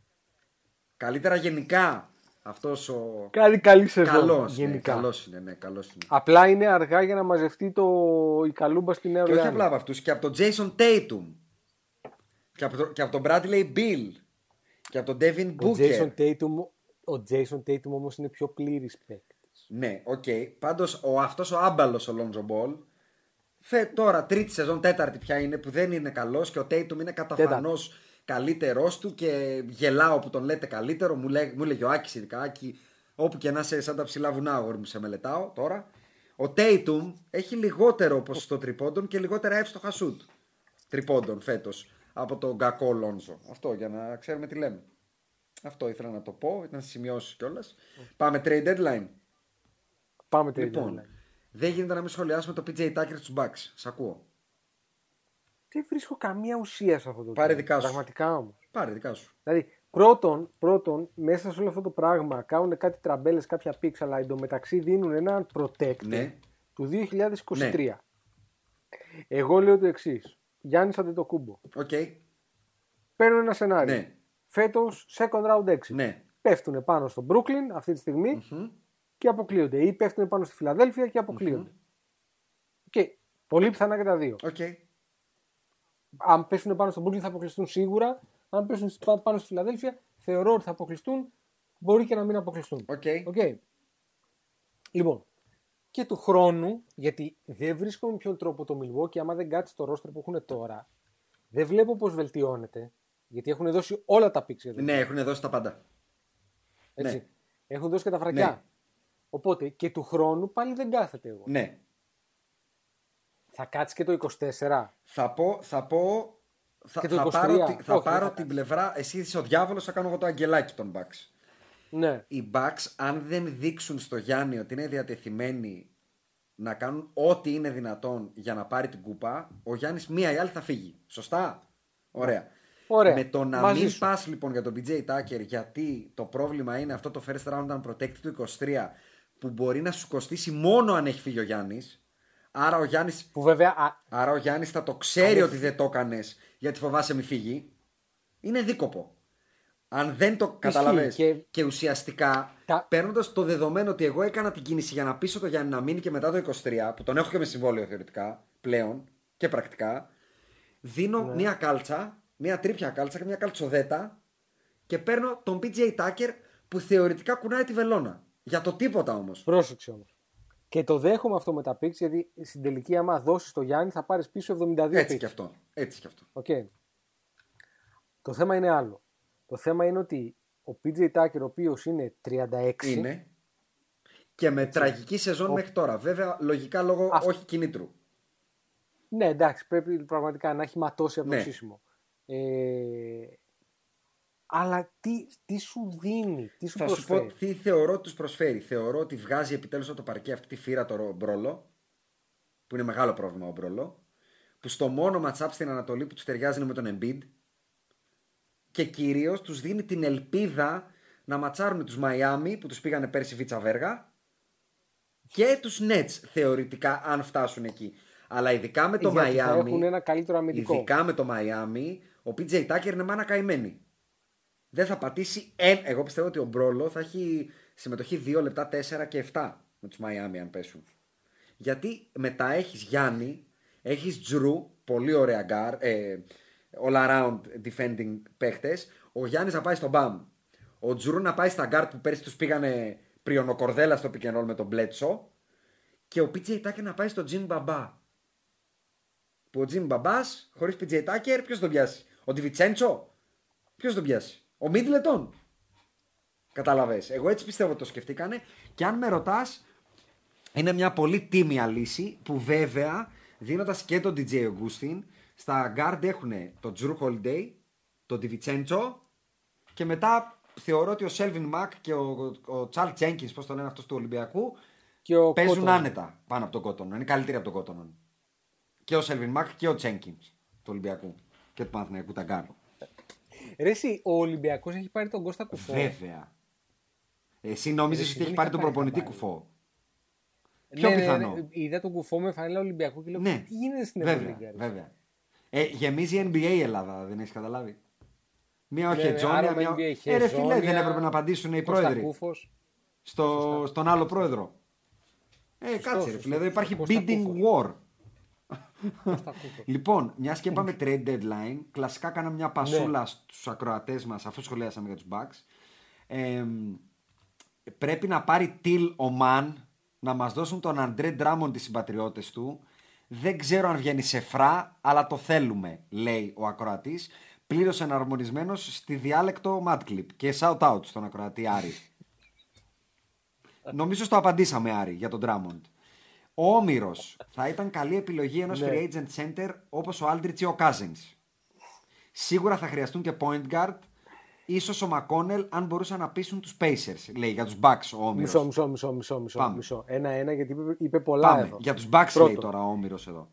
Καλύτερα γενικά. Αυτός ο. Κάνει καλή σεζόν. Καλός. Ναι, γενικά. καλός είναι, ναι, καλός είναι. Απλά είναι αργά για να μαζευτεί το... η καλούμπα στη Νέα Και όχι Ορλεάνη. απλά από αυτούς, και από τον Jason Tatum. Και από, το, και από τον Bradley Beal. Και από τον Devin Ο Booker. Jason Tatum, ο Jason Tatum όμως είναι πιο πλήρης παίκτης. Ναι, οκ. Πάντως ο, αυτός ο άμπαλος ο Lonzo Ball Φε, τώρα τρίτη σεζόν, τέταρτη πια είναι που δεν είναι καλός και ο Tatum είναι καταφανώς καλύτερός του και γελάω που τον λέτε καλύτερο. Μου, λέ, μου λέγει ο Άκης ειδικά, Άκη, όπου και να είσαι σαν τα ψηλά βουνά αγόρι μου σε μελετάω τώρα. Ο Tatum έχει λιγότερο ποσοστό τριπώντων και λιγότερα εύστοχα σουτ τριπώντων φέτος από τον κακό Λόνζο. Αυτό για να ξέρουμε τι λέμε. Αυτό ήθελα να το πω, ήταν στι σημειώσει κιόλας. Πάμε trade deadline. Πάμε τρίτο. Λοιπόν, δεν γίνεται να μην σχολιάσουμε το PJ Tucker στους Bucks. Σ' ακούω. Δεν βρίσκω καμία ουσία σε αυτό το Πάρε trade. δικά σου. Πραγματικά όμως. Πάρε δικά σου. Δηλαδή, πρώτον, πρώτον, μέσα σε όλο αυτό το πράγμα κάνουν κάτι τραμπέλες, κάποια πίξ, αλλά εντωμεταξύ δίνουν έναν protect Ναι. του 2023. Εγώ λέω το εξής. Γιάννης Αντετοκούμπο. Οκ. Παίρνω ένα σενάριο. Ναι. Φέτος second round exit. Ναι. Πέφτουν πάνω στο Brooklyn αυτή τη στιγμη και αποκλείονται. Ή πέφτουν πάνω στη Φιλαδέλφια και αποκλείονται. Και πολύ πιθανά και τα δύο. Οκ. Αν πέσουν πάνω στο Brooklyn θα αποκλειστούν σίγουρα. Αν πέσουν πα- πάνω στη Φιλαδέλφια, θεωρώ ότι θα αποκλειστούν. Μπορεί και να μην αποκλειστούν. OK. OK. Λοιπόν, και του χρόνου, γιατί δεν βρίσκω με ποιον τρόπο το Milwaukee, άμα δεν κάτσει το ρόστερ που έχουν τώρα, δεν βλέπω πώς βελτιώνεται. Γιατί έχουν δώσει όλα τα πίξια. Ναι, έχουν δώσει τα πάντα. Έτσι. ναι. Έχουν δώσει και τα φρακιά. Ναι. Οπότε και του χρόνου πάλι δεν κάθεται εγώ. Ναι. Θα κάτσεις και το 24. Θα πω, θα πω. Θα, Και το θα 23. πάρω, τη- θα Όχι, πάρω δεν θα την κάτσεις. πλευρά. Εσύ είσαι ο διάβολος, θα κάνω εγώ το αγγελάκι των Bucks. Ναι. Οι Bucks, αν δεν δείξουν στο Γιάννη ότι είναι διατεθειμένοι να κάνουν ό,τι είναι δυνατόν για να πάρει την κούπα, ο Γιάννης μία ή άλλη θα φύγει. Σωστά; Ωραία. Ωραία. Με το να Μαζί μην σου. πας λοιπόν για τον PJ Tucker, γιατί το πρόβλημα είναι αυτό το first round unprotected του 23, που μπορεί να σου κοστίσει μόνο αν έχει φύγει ο Γιάννης. Άρα ο Γιάννη Που βέβαια. α, Άρα ο Γιάννης θα το ξέρει ότι δεν το έκανες γιατί φοβάσαι μη φύγει. Είναι δίκοπο. Αν δεν το καταλαβαίνει. Και... και- ουσιαστικά, Τα- παίρνοντας το δεδομένο ότι εγώ έκανα την κίνηση για να πείσω το Γιάννη να μείνει και μετά το 23, που τον έχω και με συμβόλαιο θεωρητικά πλέον και πρακτικά, δίνω Ναι. μία κάλτσα, μία τρίπια κάλτσα και μία καλτσοδέτα και παίρνω τον PJ Tucker που θεωρητικά κουνάει τη βελόνα. Για το τίποτα όμως. Πρόσεξε όμως. Και το δέχομαι αυτό με τα picks, γιατί στην τελική, άμα δώσεις το Γιάννη, θα πάρεις πίσω 72 Έτσι picks. κι αυτό. Έτσι κι αυτό. Οκ. Το θέμα είναι άλλο. Το θέμα είναι ότι ο PJ Tucker, ο οποίος είναι 36, Είναι. Και με τραγική σεζόν μέχρι τώρα. Βέβαια, λογικά λόγω Αυτό. όχι κινήτρου. Ναι, εντάξει, πρέπει πραγματικά να έχει ματώσει από το Ναι. σύστημα. Ε, αλλά τι, τι σου δίνει, τι σου Θα σου προσφέρει; πω τι θεωρώ ότι τους προσφέρει. Θεωρώ ότι βγάζει επιτέλους από το παρκέ αυτή τη φύρα το ρο- Μπρόλο. Που είναι μεγάλο πρόβλημα ο Μπρόλο. Που στο μόνο matchup στην Ανατολή που τους ταιριάζει είναι με τον Embiid. Και κυρίως τους δίνει την ελπίδα να ματσάρουν τους Μαϊάμι που τους πήγανε πέρσι βίτσα βέργα. Και τους Nets θεωρητικά αν φτάσουν εκεί. Αλλά ειδικά με το Γιατί θα Μαϊάμι. έχουν ένα καλύτερο αμυντικό. Ειδικά με το Μαϊάμι, ο PJ Tucker είναι μάνα καημένη. Δεν θα πατήσει. Εν... Εγώ πιστεύω ότι ο Μπρόλο θα έχει συμμετοχή 2 λεπτά, 4 και 7 με τους Μαϊάμι αν πέσουν. Γιατί μετά έχεις Γιάννη, έχεις Jrue, πολύ ωραία γκαρντ, ε, all around defending παίχτες. Ο Γιάννης να πάει στο Bam. Ο Jrue να πάει στα γκαρντ που πέρσι τους πήγανε πριονοκορδέλα στο pick and roll με τον Μπλέτσο. Και ο PJ Tucker να πάει στο Jim Μπαμπά. Που ο Τζιμ Μπαμπά, χωρίς PJ Tucker, ποιος τον πιάσει; Ο Ντιβιτσέντσο, ποιος τον πιάσει; Ο Μίτλετον. Κατάλαβε. Εγώ έτσι πιστεύω ότι το σκεφτήκανε. Και αν με ρωτάς, είναι μια πολύ τίμια λύση που βέβαια δίνοντας και τον DJ Augustin στα guard έχουν τον Drew Holiday, τον Ντιβιτσέντσο και μετά θεωρώ ότι ο Σέλβιν Μακ και ο, ο Τσάρλ Τζένκινς, πώς το λένε αυτός του Ολυμπιακού, Και ο παίζουν Cotton. άνετα πάνω από τον Κότον. Είναι καλύτεροι από τον Κότον. Και ο Σέλβιν Μακ και ο Τζένκινς του Ολυμπιακού και του Παναθηναϊκού Ταγκάρου. Ρε εσύ, ο Ολυμπιακός έχει πάρει τον Κώστα Κουφό; Βέβαια. Εσύ νόμιζες Εσύ ότι δεν έχει είχα πάρει τον πάρει προπονητή χαμπάρι. κουφό; Ναι, Πιο ναι, ναι, πιθανό. ναι. Είδα τον Κουφό με φανέλα Ολυμπιακού και λέω Ναι, τι γίνεται στην βέβαια, Ευρωλίγκα. ρε. βέβαια. Ε, γεμίζει NBA η Ελλάδα, δεν έχεις καταλάβει. Μία Ναι, ναι, χετζόνια, άρα με μία. NBA Ε, ρε φίλε, δεν χεζόνια, έπρεπε να απαντήσουν οι πρόεδροι Κωστακούφος. στο, στον άλλο πρόεδρο. Ε, κάτσε, ρε σωστό, φίλε, εδώ υπάρχει Κώστα bidding Κούφος. war. Κωστακούφος. Λοιπόν, μιας και είπαμε trade deadline, κλασικά κάναμε μια πασούλα στους ακροατές μας αφού σχολιάσαμε για τους Bucks. Ε, πρέπει να πάρει till ο Man να μας δώσουν τον Αντρέ Ντράμον τις συμπατριώτες του. Δεν ξέρω αν βγαίνει σε φρά, αλλά το θέλουμε, λέει ο ακροατής. Πλήρως εναρμονισμένος στη διάλεκτο Mad Clip. Και shout out στον ακροατή Άρη. [laughs] Νομίζω στο απαντήσαμε Άρη για τον Ντράμοντ. Ο Όμηρος θα ήταν καλή επιλογή ενός Ναι. free agent center όπως ο Aldrich ή ο Cousins. Σίγουρα θα χρειαστούν και point guard. Ίσως ο Μακόνελ αν μπορούσαν να πείσουν τους Pacers. Λέει για τους Bucks ο Όμηρος. Μισό, μισό, μισό, μισό, μισό, Πάμε. μισό. Ένα-ένα γιατί είπε, είπε πολλά Πάμε. εδώ. Για τους Bucks Πρώτον, λέει τώρα ο Όμηρος εδώ.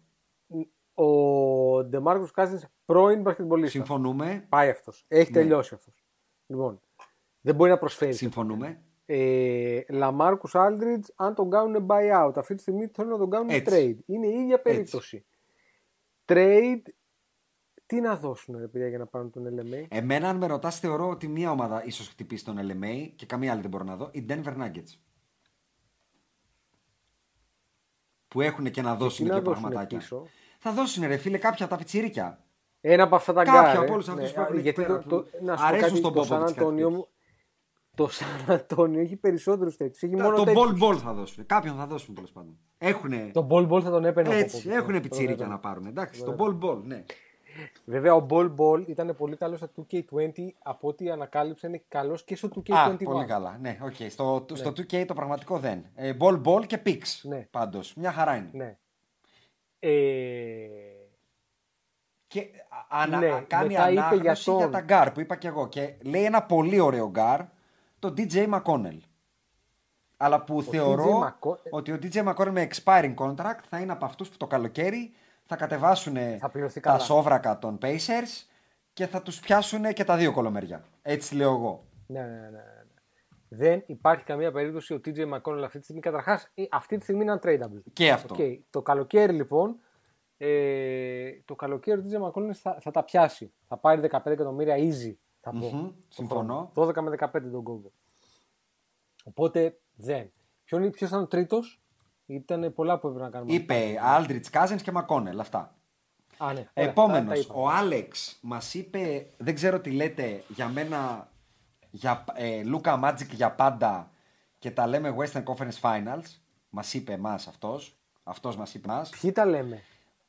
Ο Ντεμάρκος Κάζινς πρώην μπασκετμπολίστα. Συμφωνούμε. Πάει αυτός. Έχει Ναι. τελειώσει αυτός. Λοιπόν, δεν μπορεί να προσφέρει. Συμφωνούμε. Ε, Λαμάρκους Άλντριτς, αν τον κάνουν buyout, αυτή τη στιγμή θέλουν να τον κάνουν Έτσι. trade. Είναι η ίδια περίπτωση. Trade, τι να δώσουν ρε παιδιά για να πάρουν τον LMA. Εμένα αν με ρωτάς θεωρώ ότι μία ομάδα ίσως χτυπήσει τον LMA και καμία άλλη δεν μπορώ να δω. Οι Denver Nuggets. Που έχουν και να δώσουν τι και, να δώσουν πραγματάκια. πίσω; Θα δώσουν ρε φίλε κάποια από τα πιτσιρίκια. Ένα από αυτά τα Κάποια γκάρ. από ε. όλους αυτούς Ναι, που έχουν εκεί γιατί πέρα το, που το, να σου πω αρέσουν κάτι, στον το Popovich Σαν κάτι Αντώνιο τέτοιο. μου, το Σαν Αντώνιο έχει περισσότερους τέτοιους. Έχει μόνο Το τέτοιους. ball ball θα δώσουν. Κάποιον θα δώσουν τέλος πάντων. Έχουνε. Το ball ball θα τον έπαιρνε από Έτσι, από- έχουν τον πιτσίρικα έπαιρνε. να πάρουν. Εντάξει, το ball ball, ναι. Βέβαια, ο Ball Ball ήταν πολύ καλός στο 2K20 από ό,τι ανακάλυψε είναι καλός και στο 2K21. Α, πολύ καλά. Ναι, οκ. Στο, στο 2K το πραγματικό δεν. Ε, ball ball και pix. Ναι. Πάντως. Μια χαρά είναι. Ναι. Ε, Και α- ανα, Ναι, α- κάνει μετά είπε ανάγνωση για για, τον- τα γκαρντ που είπα και εγώ. Και λέει ένα πολύ ωραίο γκαρντ, το TJ McConnell. Αλλά που θεωρώ McConnell- ότι ο TJ McConnell με expiring contract θα είναι από αυτούς που το καλοκαίρι θα κατεβάσουν Θα πληρωθεί τα καλά. σόβρακα των Pacers και θα τους πιάσουν και τα δύο κολομέρια. Έτσι λέω εγώ. ναι, ναι, ναι, ναι, ναι. Δεν υπάρχει καμία περίπτωση ο TJ McConnell αυτή τη στιγμή. Καταρχάς, αυτή τη στιγμή είναι untradeable. Και αυτό. Οκ. Το καλοκαίρι λοιπόν, ε, το καλοκαίρι ο TJ McConnell θα, θα τα πιάσει. Θα πάρει 15 εκατομμύρια easy. Θα πω. Μμμ, συμφωνώ. 12 με 15 τον κόβω. Οπότε δεν. Ποιο ποιος ήταν ο τρίτος, ήταν πολλά που έπρεπε να κάνουμε. Είπε Aldrich Cousins και McConnell. Αυτά. Α, ναι. Ωραία, Επόμενος, τα- τα είπα. ο Άλεξ μας είπε, δεν ξέρω τι λέτε για μένα, για ε, Λούκα Μάτζικ για πάντα και τα λέμε Western Conference Finals. Μας είπε εμάς αυτός. Αυτός μας είπε εμάς. Ποιοι τα λέμε;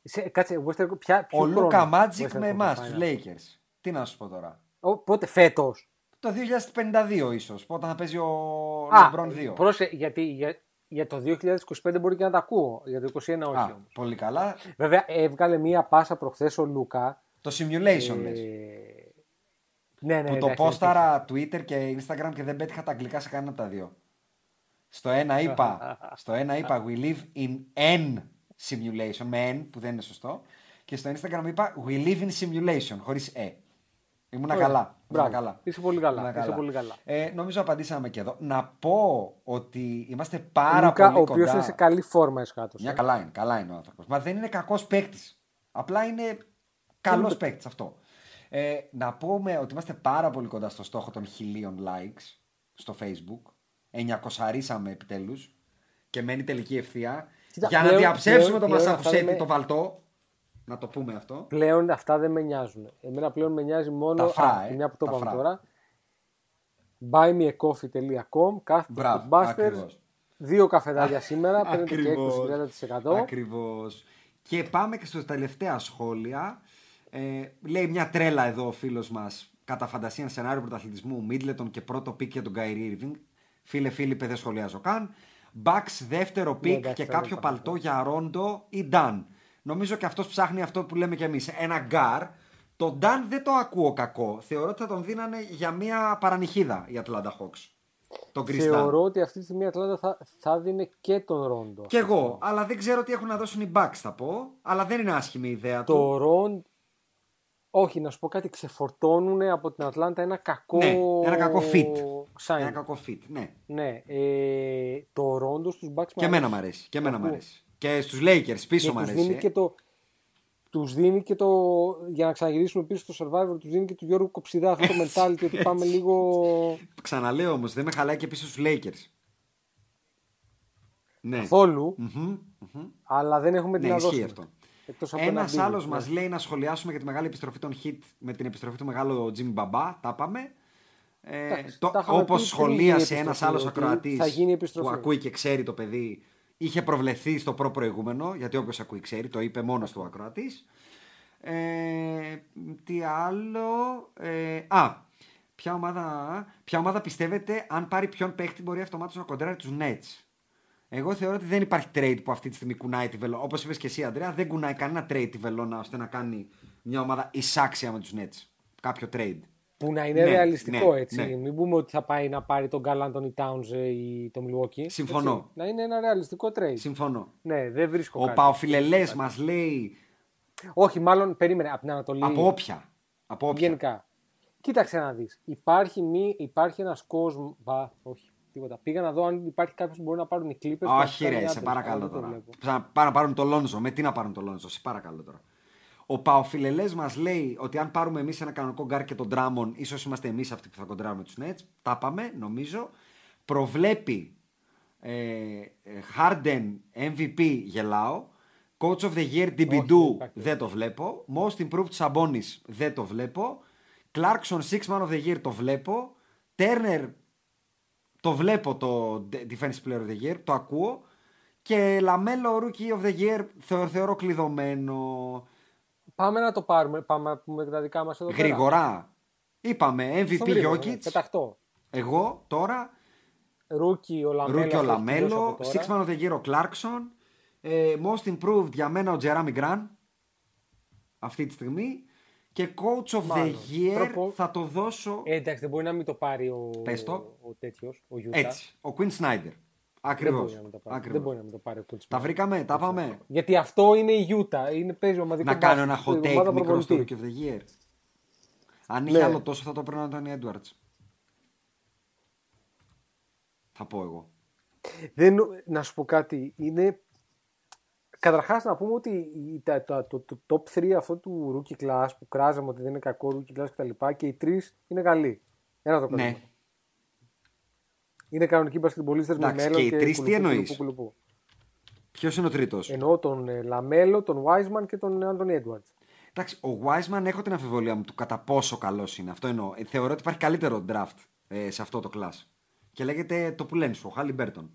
Σε, κάτσε, Western, ποια, ποιο Ο χρόνο Λούκα Μάτζικ Western με Conference εμάς, Finals? τους Lakers. Τι να σου πω τώρα. Ο, πότε, φέτος; Το 2052 ίσως, όταν θα παίζει ο Α, LeBron 2. Πρόσε, γιατί για, για το 2025 μπορεί και να τα ακούω. Για το 2021 όχι Α, όμως. πολύ καλά. Βέβαια, έβγαλε μία πάσα προχθές ο Λούκα. Το simulation λες. Ε, ναι, ναι, που το εντάξει, πόσταρα Twitter και Instagram και δεν πέτυχα τα αγγλικά σε κανένα από τα δύο. Στο ένα είπα, [laughs] στο ένα είπα we live in N simulation με N που δεν είναι σωστό και στο Instagram είπα we live in simulation χωρίς E. Ήμουνα Ωραία. καλά. Ήμουνα Μπράβο. καλά. Είσαι πολύ καλά. Ήμουνα Είσαι πολύ καλά. Ε, νομίζω απαντήσαμε και εδώ. Να πω ότι είμαστε πάρα Λούκα, πολύ ο οποίος κοντά. είναι σε καλή φόρμα εσχάτως. Μια ε. καλά είναι, καλά είναι ο άνθρωπος. Μα δεν είναι κακός παίκτης. Απλά είναι καλός παίκτης αυτό. Ε, να πούμε ότι είμαστε πάρα πολύ κοντά στο στόχο των χιλίων likes στο facebook. 900 ρίσαμε επιτέλους και μένει τελική ευθεία. Κοίτα, για να πλέον- διαψεύσουμε πλέον- το πλέον Μασαχουσέτη αυτά δεν το με- βαλτό. Να το πούμε αυτό. Πλέον αυτά δεν με νοιάζουν. Εμένα πλέον με νοιάζει μόνο Τα φρά, α, ε, μια που το τα είπαμε φρά. τώρα. buymeacoffee.com κάθετος Μπράβο, Busters. ακριβώς. Δύο καφεδάκια σήμερα, [laughs] παίρνετε και Ακριβώς. 20-30%. Ακριβώς. Και πάμε και στα τελευταία σχόλια. Ε, λέει μια τρέλα εδώ ο φίλος μας κατά φαντασία σενάριο πρωταθλητισμού Μίντλετον και πρώτο pick για τον Κάιρι Irving. Φίλε Φίλιππε δεν σχολιάζω καν. Bucks δεύτερο pick Ναι, εντάξει, και δεν κάποιο είπα. παλτό για Ρόντο ή Νταν. Νομίζω και αυτός ψάχνει αυτό που λέμε κι εμείς. Ένα γκαρντ. Το Νταν δεν το ακούω κακό. Θεωρώ ότι θα τον δίνανε για μια παρανυχίδα η Atlanta Hawks. Τον Chris Dunn. Θεωρώ ότι αυτή τη στιγμή η Ατλάντα θα, θα δίνει και τον Ρόντο. Κι εγώ, αλλά δεν ξέρω τι έχουν να δώσουν οι Bucks θα πω. Αλλά δεν είναι άσχημη η ιδέα του. Το Ρόντο. Όχι, να σου πω κάτι, ξεφορτώνουν από την Ατλάντα ένα κακό. Ναι, ένα κακό fit. sign. Ένα κακό fit, ναι. Ναι, ε, το Ρόντο στους Bucks Και εμένα μ' αρέσει. Και εμένα μ' αρέσει. Και στους Lakers πίσω μ' τους αρέσει. δίνει ε. και το, τους δίνει και το, για να ξαναγυρίσουμε πίσω στο Survivor, τους δίνει και του Γιώργου Κοψιδά αυτό το [laughs] mentality ότι πάμε λίγο... Ξαναλέω όμως, δεν με χαλάει και πίσω στους Lakers. Ναι. Καθόλου, Μμμ, μμμ. αλλά δεν έχουμε τι Ναι, να ισχύει δώσουμε. αυτό. Εκτός από Ένας ένα deal, άλλος ναι. μας λέει να σχολιάσουμε για τη μεγάλη επιστροφή των Hit με την επιστροφή του μεγάλου Jimmy Μπαμπά. Τα είπαμε. Ε, Εντάξει, το, τα είχαμε όπως πει πριν σχολίασε γίνει η ένας επιστροφή, άλλος ότι ακροατής θα γίνει η που επιστροφή. ακούει και ξέρει το παιδί είχε προβλεφθεί στο προ προηγούμενο γιατί όποιος ακούει ξέρει το είπε μόνος του ο ακροατής ε, τι άλλο ε, α ποια ομάδα, ποια ομάδα πιστεύετε αν πάρει ποιον παίχτη μπορεί αυτομάτως να κοντράρει τους Nets; Εγώ θεωρώ ότι δεν υπάρχει trade που αυτή τη στιγμή κουνάει τη βελόνα. Όπως είπες και εσύ, Αντρέα, δεν κουνάει κανένα trade τη βελόνα ώστε να κάνει μια ομάδα εισάξια με τους Nets. Κάποιο trade. Που να είναι Ναι, ρεαλιστικό ναι, έτσι. ναι. Μην πούμε ότι θα πάει να πάρει τον Γκάλ Άντωνι Towns ε, ή το Milwaukee. Συμφωνώ. Έτσι. Να είναι ένα ρεαλιστικό trade. Συμφωνώ. Ναι, δεν βρίσκω Ο κάτι. Παοφιλελές μας λέει Όχι, μάλλον περίμενε από την Ανατολή. από όποια. Από όποια. Γενικά. Κοίταξε να δεις. Υπάρχει, μη, υπάρχει ένας κόσμος... Μπα, όχι, τίποτα. Πήγα να δω αν υπάρχει κάποιος που μπορεί να πάρουν οι Clippers. Όχι, και να ρε, κάνει σε άντρες, παρακαλώ αλλά δεν το τώρα. βλέπω. Θα πάνε να πάρουν το Λόνζο. Με τι να πάρουν το Λόνζο, σε παρακαλώ τώρα. Ο Παοφιλελές μας λέει ότι αν πάρουμε εμείς ένα κανονικό γκαρντ και τον Ντράμοντ, ίσως είμαστε εμείς αυτοί που θα κοντράρουμε τους Nets. Τα πάμε, νομίζω. Προβλέπει ε, ε, Harden MVP γελάω. Coach of the Year Dibidu υπάρχει. δεν το βλέπω. Most Improved Sabonis δεν το βλέπω. Clarkson Six Man of the Year το βλέπω. Turner Το βλέπω το Defensive Player of the Year, το ακούω. Και Λαμέλο Rookie of the Year θεωρώ, θεωρώ κλειδωμένο. Πάμε να το πάρουμε. Πάμε να πούμε τα δικά μας εδώ. πέρα. Γρήγορα. Είπαμε MVP Στο γρήγορο, ναι. Jokic. Πεταχτώ. Εγώ τώρα. Rookie ο Λαμέλο. Rookie ο αυτός έχει τελειώσει Λαμέλο. από τώρα. Sixth Man of the Year ο Clarkson. ε, most improved για μένα ο Τζεράμι Γκραντ. Αυτή τη στιγμή. Και coach of Μάλλον. the year Προπο- θα το δώσω Ε, εντάξει, δεν μπορεί να μην το πάρει ο, Πες το. ο τέτοιος, ο Γιούτα. έτσι. Ο Quinn Snyder. Δεν Ακριβώ. μπορεί να μην το πάρει. Δεν μπορεί να μην το πάρει ο Κούτσμα. Τα βρήκαμε, τα πάμε. Γιατί αυτό είναι η Γιούτα. Είναι, παίζει ομαδικό Να κάνω ένα μπάσκετ, hot ομάδα take μικρό στο προπονητή. Rookie of the Year. Αν είχε Ναι. άλλο τόσο θα το έπαιρνα ο Τόνι Έντουαρτς. Θα πω εγώ. Δεν, να σου πω κάτι. Είναι... Καταρχάς να πούμε ότι η- τα, τα- το, το, top 3 αυτό του rookie class που κράζαμε ότι δεν είναι κακό rookie class κτλ. Και, και οι τρεις είναι καλοί. Ένα το Ναι. Ναι. Είναι κανονικοί μπασκετμπολίστες με Εντάξει, μέλλον και οι τρεις τι κουλουπού, εννοείς; κουλουπού, κουλουπού. Ποιος είναι ο τρίτος; Εννοώ τον ε, Λαμέλο, τον Wiseman και τον Άντονι Edwards. Εντάξει, ο Wiseman έχω την αμφιβολία μου του κατά πόσο καλός είναι. Αυτό εννοώ. Ε, θεωρώ ότι υπάρχει καλύτερο draft ε, σε αυτό το class. Και λέγεται το που λένε σου, ο Χάλι Μπέρτον.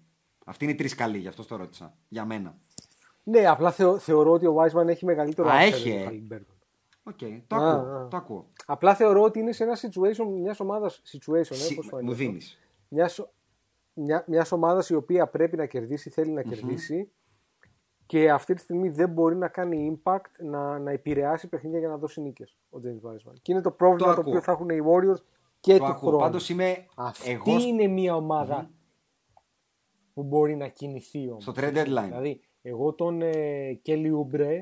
Αυτοί είναι οι τρεις καλοί, γι' αυτό το ρώτησα. Για μένα. Ναι, απλά θεω, θεωρώ ότι ο Wiseman έχει μεγαλύτερο Α, upside έχει, από ε. τον Halliburton. OK, το, Α, ακούω, α. το ακούω. Απλά θεωρώ ότι είναι σε ένα situation μιας ομάδας. Situation, ε, Συ- πώς φαίνεται μου αυτό. δίνεις. Μιας, μια μιας ομάδας η οποία πρέπει να κερδίσει, θέλει να κερδίσει και αυτή τη στιγμή δεν μπορεί να κάνει impact να, να επηρεάσει παιχνίδια για να δώσει νίκες ο James Wiseman. Και είναι το πρόβλημα Το το, ακούω. οποίο θα έχουν οι Warriors και Το του ακούω. χρόνου. Πάντως είμαι. Αυτή εγώ είναι μια ομάδα που μπορεί να κινηθεί όμως. στο trade deadline. Δηλαδή, εγώ τον ε, Kelly Oubre,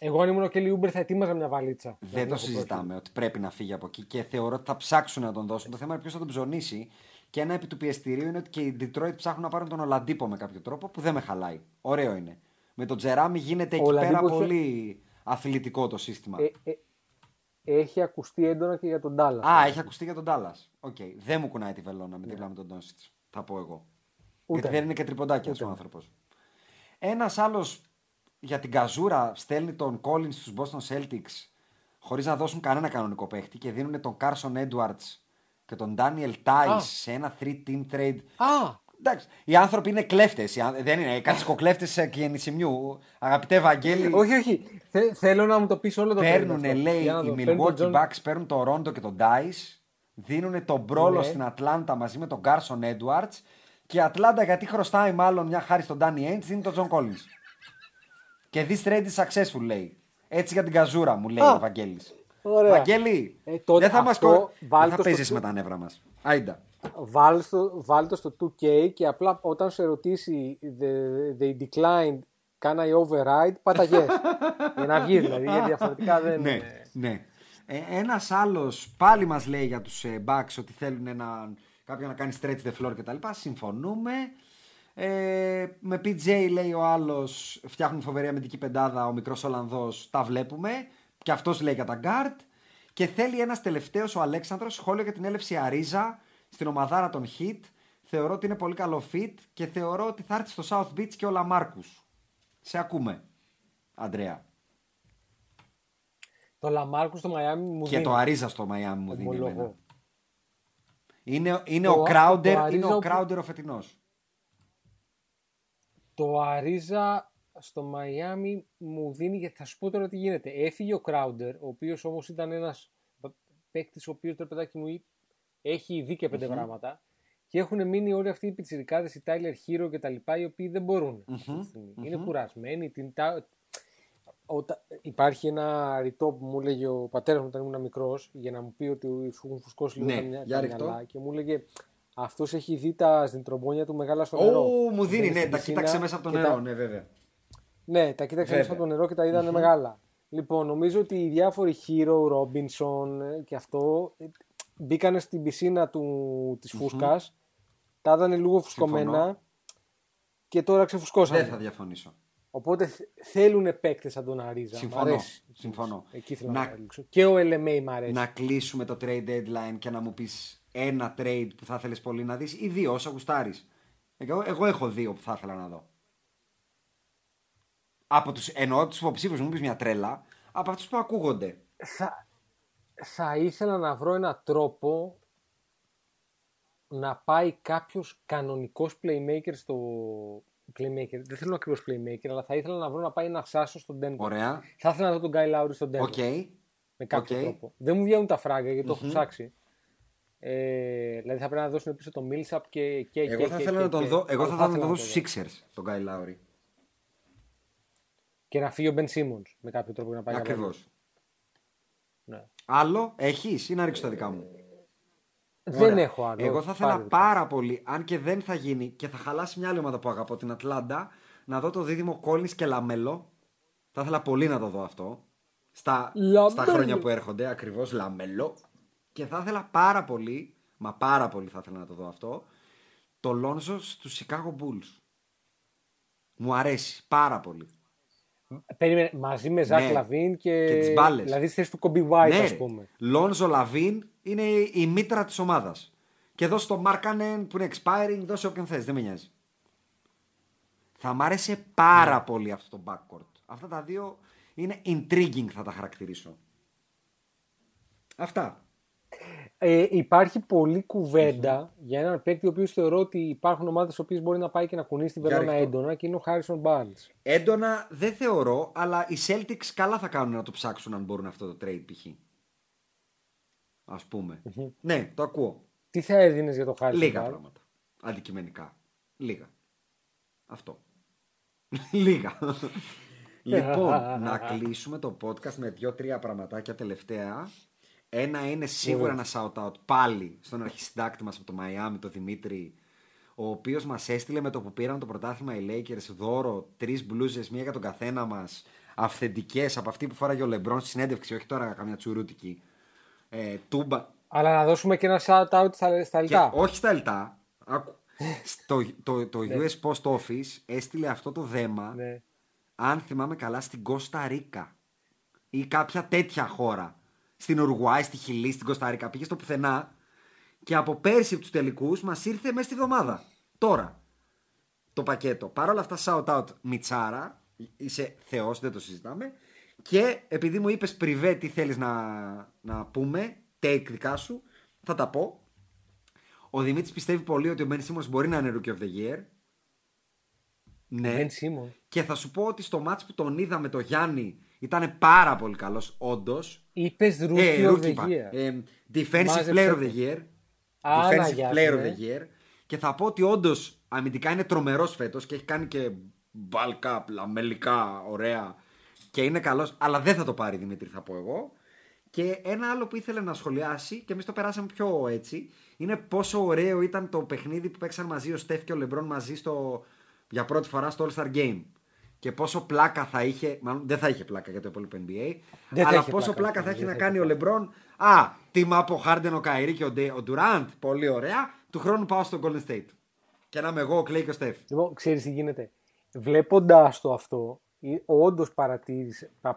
εγώ αν ήμουν ο Kelly Oubre θα ετοίμαζα μια βαλίτσα. Δεν Δηλαδή, το από συζητάμε ότι πρέπει να φύγει από εκεί και θεωρώ ότι θα ψάξουν να τον δώσουν. Το θέμα είναι ποιος θα τον ψωνίσει. Και ένα επί του πιεστηρίου είναι ότι και οι Detroit ψάχνουν να πάρουν τον Ολαντίπο με κάποιο τρόπο που δεν με χαλάει. Ωραίο είναι. Με τον Τζεράμι γίνεται εκεί Ολαντίπο πέρα έχει- πολύ αθλητικό το σύστημα. Ε, ε, έχει ακουστεί έντονα και για τον Dallas. Α, έχει ακουστεί για τον Τάλλας. Οκ. Δεν μου κουνάει τη βελόνα με δίπλα με τον Ντόντσιτς. Θα πω εγώ. Ούτε. Γιατί δεν είναι και τριποντάκια Ούτε. ο άνθρωπος. Ένας άλλος για την καζούρα στέλνει τον Collins στους Boston Celtics χωρίς να δώσουν κανένα κανονικό παίχτη και δίνουν τον Carson Edwards και τον Daniel Theis Α. σε ένα 3-team trade. Α, Εντάξει, οι άνθρωποι είναι κλέφτες. Δεν είναι κατσικοκλέφτες και νησιμιού. Αγαπητέ Βαγγέλη, όχι, όχι. Θε- θέλω να μου το πεις όλο το Παίρνουν, trade αυτό. λέει, Για να οι δω. Παίρνουν Milwaukee τον John- Bucks παίρνουν τον Ρόντο και τον Theis. Δίνουν τον Μπρόλο Ναι. στην Ατλάντα μαζί με τον Carson Edwards. Και η Ατλάντα, γιατί χρωστάει μάλλον μια χάρη στον Danny Ainge, δίνει τον John Collins. Και this trade is successful, λέει. Έτσι για την καζούρα μου, λέει Α, ο Βαγγέλης. Ωραία. Βαγγέλη, Ε, τότε δεν θα μας αυτό κο... βάλ' δεν θα το στο παίζεις του- με τα νεύρα μας. Άιντα. Βάλ στο, βάλ το στο 2K και απλά όταν σε ρωτήσει the, they declined, can I override, πάτα yes. [laughs] για να βγει δηλαδή, γιατί διαφορετικά δεν ναι, είναι. ναι. Ε, ένας άλλος πάλι μας λέει για τους ε, Bucks ότι θέλουν ένα, κάποιον να κάνει stretch the floor κτλ. Συμφωνούμε. Ε, με PJ λέει ο άλλος φτιάχνουν φοβερή αμυντική πεντάδα ο μικρός Ολλανδός τα βλέπουμε και αυτός λέει για τα guard και θέλει ένας τελευταίος ο Αλέξανδρος σχόλιο για την έλευση Αρίζα στην ομαδάρα των Heat θεωρώ ότι είναι πολύ καλό fit και θεωρώ ότι θα έρθει στο South Beach και ο Λαμάρκους σε ακούμε Αντρέα Το Λαμάρκους στο Μαϊάμι μου και δίνει. το Αρίζα στο Μαϊάμι μου δίνει ομολογώ. εμένα. Είναι, είναι, Το- ο Crowder, το είναι Αρίζα ο όπου- Crowder ο φετινός. Το Αρίζα στο Μαϊάμι μου δίνει, γιατί θα σου πω τώρα τι γίνεται. Έφυγε ο Crowder, ο οποίος όμως ήταν ένας παίκτης, ο οποίος το παιδάκι μου έχει δει και πεντε γράμματα. Και έχουν μείνει όλοι αυτοί οι πιτσιρικάδες, οι Tyler Hero και τα λοιπά, οι οποίοι δεν μπορούν. αυτή τη στιγμή. Είναι κουρασμένοι. Την, τα, οτα- υπάρχει ένα ρητό που μου έλεγε ο πατέρας μου όταν ήμουν μικρός, για να μου πει ότι σου έχουν φουσκώσει λίγο Ναι, τα, μυα- για τα ρίχτω. μυαλά. Και μου έλεγε αυτός έχει δει τα ζυντρομπόνια του μεγάλα στο νερό. Ω, μου δίνει, Μπαίνει ναι, στην τα πισίνα κοίταξε μέσα από το και νερό, τα- ναι, βέβαια. Ναι, τα κοίταξε Βέβαια. μέσα από το νερό και τα είδανε μεγάλα. Λοιπόν, νομίζω ότι οι διάφοροι Hero, Robinson ε, και αυτό ε, μπήκανε στην πισίνα του, της φουσκας τα είδανε λίγο φουσκωμένα Συμφωνώ. και τώρα ξεφουσκώσανε. Δεν θα διαφωνήσω. Οπότε θέλουν παίκτες σαν τον Αρίζα. Μ' Συμφωνώ, αρέσει. συμφωνώ. Εκεί θέλω Να- να, καταλήξω. Και ο LMA μ' αρέσει. Να κλείσουμε το trade deadline και να μου πεις ένα trade που θα θέλεις πολύ να δεις ή δύο όσο γουστάρεις. Εγώ, εγώ έχω δύο που θα ήθελα να δω. Από τους, εννοώ τους υποψήφιους, μου πεις μια τρέλα, από αυτούς που ακούγονται. Θα, θα ήθελα να βρω ένα τρόπο να πάει κάποιος κανονικός playmaker στο. Playmaker. Δεν θέλω ακριβώς playmaker, αλλά θα ήθελα να βρω να πάει ένας Σάσο στον Denver. Ωραία. Θα ήθελα να δω τον Κάιλ Λάουρι στον Denver. Οκ. Με κάποιο Οκ. τρόπο. Δεν μου βγαίνουν τα φράγκα γιατί το έχω ψάξει. Ε, δηλαδή θα πρέπει να δώσουν πίσω το Millsap και. και Εγώ και, θα και, ήθελα και, να τον και- δω, εγώ αλλά θα ήθελα να τον δω το στους Sixers, τον Kyle Lowry. Και να φύγει ο Ben Simmons με κάποιο τρόπο να πάει να Ακριβώς. βάλει. Ναι. Άλλο έχεις ή να ρίξω τα δικά μου; Δεν Ωραία. έχω άλλο. Εγώ θα ήθελα Πάρε το. πάρα πολύ, αν και δεν θα γίνει και θα χαλάσει μια άλλη ομάδα που αγαπώ, την Ατλάντα, να δω το δίδυμο Collins και Λαμέλο. Θα ήθελα πολύ να το δω αυτό. Στα, Λαμέλο. στα χρόνια που έρχονται, ακριβώς Λαμέλο. Και θα ήθελα πάρα πολύ, μα πάρα πολύ θα ήθελα να το δω αυτό, το Λόνζο του Chicago Bulls. Μου αρέσει πάρα πολύ. Περίμενε, μαζί με Ζακ Ναι. Λαβίν και. Και τις μπάλες. Δηλαδή στη θέση του Coby White, ναι, ας ρε. πούμε. Λόνζο Λαβίν είναι η μήτρα της ομάδας. Και δώσε το Μάρκανεν που είναι expiring, δώσε όποιον θες, δεν με νοιάζει. Θα μ' άρεσε πάρα Ναι. πολύ αυτό το backcourt. Αυτά τα δύο είναι intriguing θα τα χαρακτηρίσω. Αυτά. Ε, υπάρχει πολλή κουβέντα για έναν παίκτη ο οποίος θεωρώ ότι υπάρχουν ομάδες ο μπορεί να πάει και να κουνήσει την Για βελόνα ρίχτω. έντονα και είναι ο Harrison Barnes. Έντονα δεν θεωρώ, αλλά οι Celtics καλά θα κάνουν να το ψάξουν αν μπορούν αυτό το trade π.χ. Ας πούμε. Ναι, το ακούω. Τι θα έδινες για το Harrison Λίγα Barnes. πράγματα. Αντικειμενικά. Λίγα. Αυτό. [laughs] Λίγα. [laughs] λοιπόν, να [laughs] κλείσουμε το podcast με δύο-τρία πραγματάκια τελευταία. Ένα είναι σίγουρα ένα shout-out πάλι στον αρχισυντάκτη μας από το Μαϊάμι, τον Δημήτρη, ο οποίος μας έστειλε με το που πήραν το πρωτάθλημα οι Lakers δώρο τρεις μπλούζες, μία για τον καθένα μας, αυθεντικές από αυτή που φοράγε ο Λεμπρόν στη συνέντευξη, όχι τώρα καμιά τσουρούτικη. Ε, τούμπα, Αλλά να δώσουμε και ένα shout out στα, στα και, λιτά. όχι στα λιτά. Άκου. Στο, [laughs] το, το US Post Office έστειλε αυτό το δέμα, Ναι. αν θυμάμαι καλά, στην Κώστα Ρίκα. Ή κάποια τέτοια χώρα. Στην Ουρουγουάη, στη Χιλή, στην Κώστα Ρίκα. Πήγε στο πουθενά και από πέρσι από τους τελικούς μας ήρθε μέσα στη βδομάδα. Τώρα. Το πακέτο. Παρ' όλα αυτά, shout out Μιτσάρα. Είσαι θεός, δεν το συζητάμε. Και επειδή μου είπες πριβέ τι θέλεις να, να πούμε, take δικά σου, θα τα πω. Ο Δημήτρης πιστεύει πολύ ότι ο Μπεν Simmons μπορεί να είναι Rookie of the Year. Ναι. Ben Simmons. Και θα σου πω ότι στο μάτς που τον είδα με το Γιάννη ήταν πάρα πολύ καλός, όντως. Είπες Rookie Ε, of rookie the είπα. Year. Ε, defensive Μάζεψε Player of το. the Year. Α, defensive Αναγιάς, Player of ναι. the Year. Και θα πω ότι όντως αμυντικά είναι τρομερός φέτος και έχει κάνει και bulk up, λαμελικά, ωραία. Και είναι καλός, αλλά δεν θα το πάρει Δημήτρη, θα πω εγώ. Και ένα άλλο που ήθελε να σχολιάσει και εμείς το περάσαμε πιο έτσι είναι πόσο ωραίο ήταν το παιχνίδι που παίξαν μαζί ο Στεφ και ο Λεμπρόν μαζί στο, για πρώτη φορά στο All Star Game. Και πόσο πλάκα θα είχε, μάλλον δεν θα είχε πλάκα για το υπόλοιπο NBA, Δεν θα αλλά είχε πόσο πλάκα, πλάκα θα δεν έχει θα να είχε κάνει ο πλάκα. Λεμπρόν. Α, team up ο Χάρντεν, ο Καϊρή και ο, Ντε- ο Ντουράντ. Πολύ ωραία. Του χρόνου πάω στο Golden State. Και να είμαι εγώ, ο Κλέη και ο Στεφ. Λοιπόν, ξέρεις τι γίνεται. Βλέποντάς το αυτό, όντως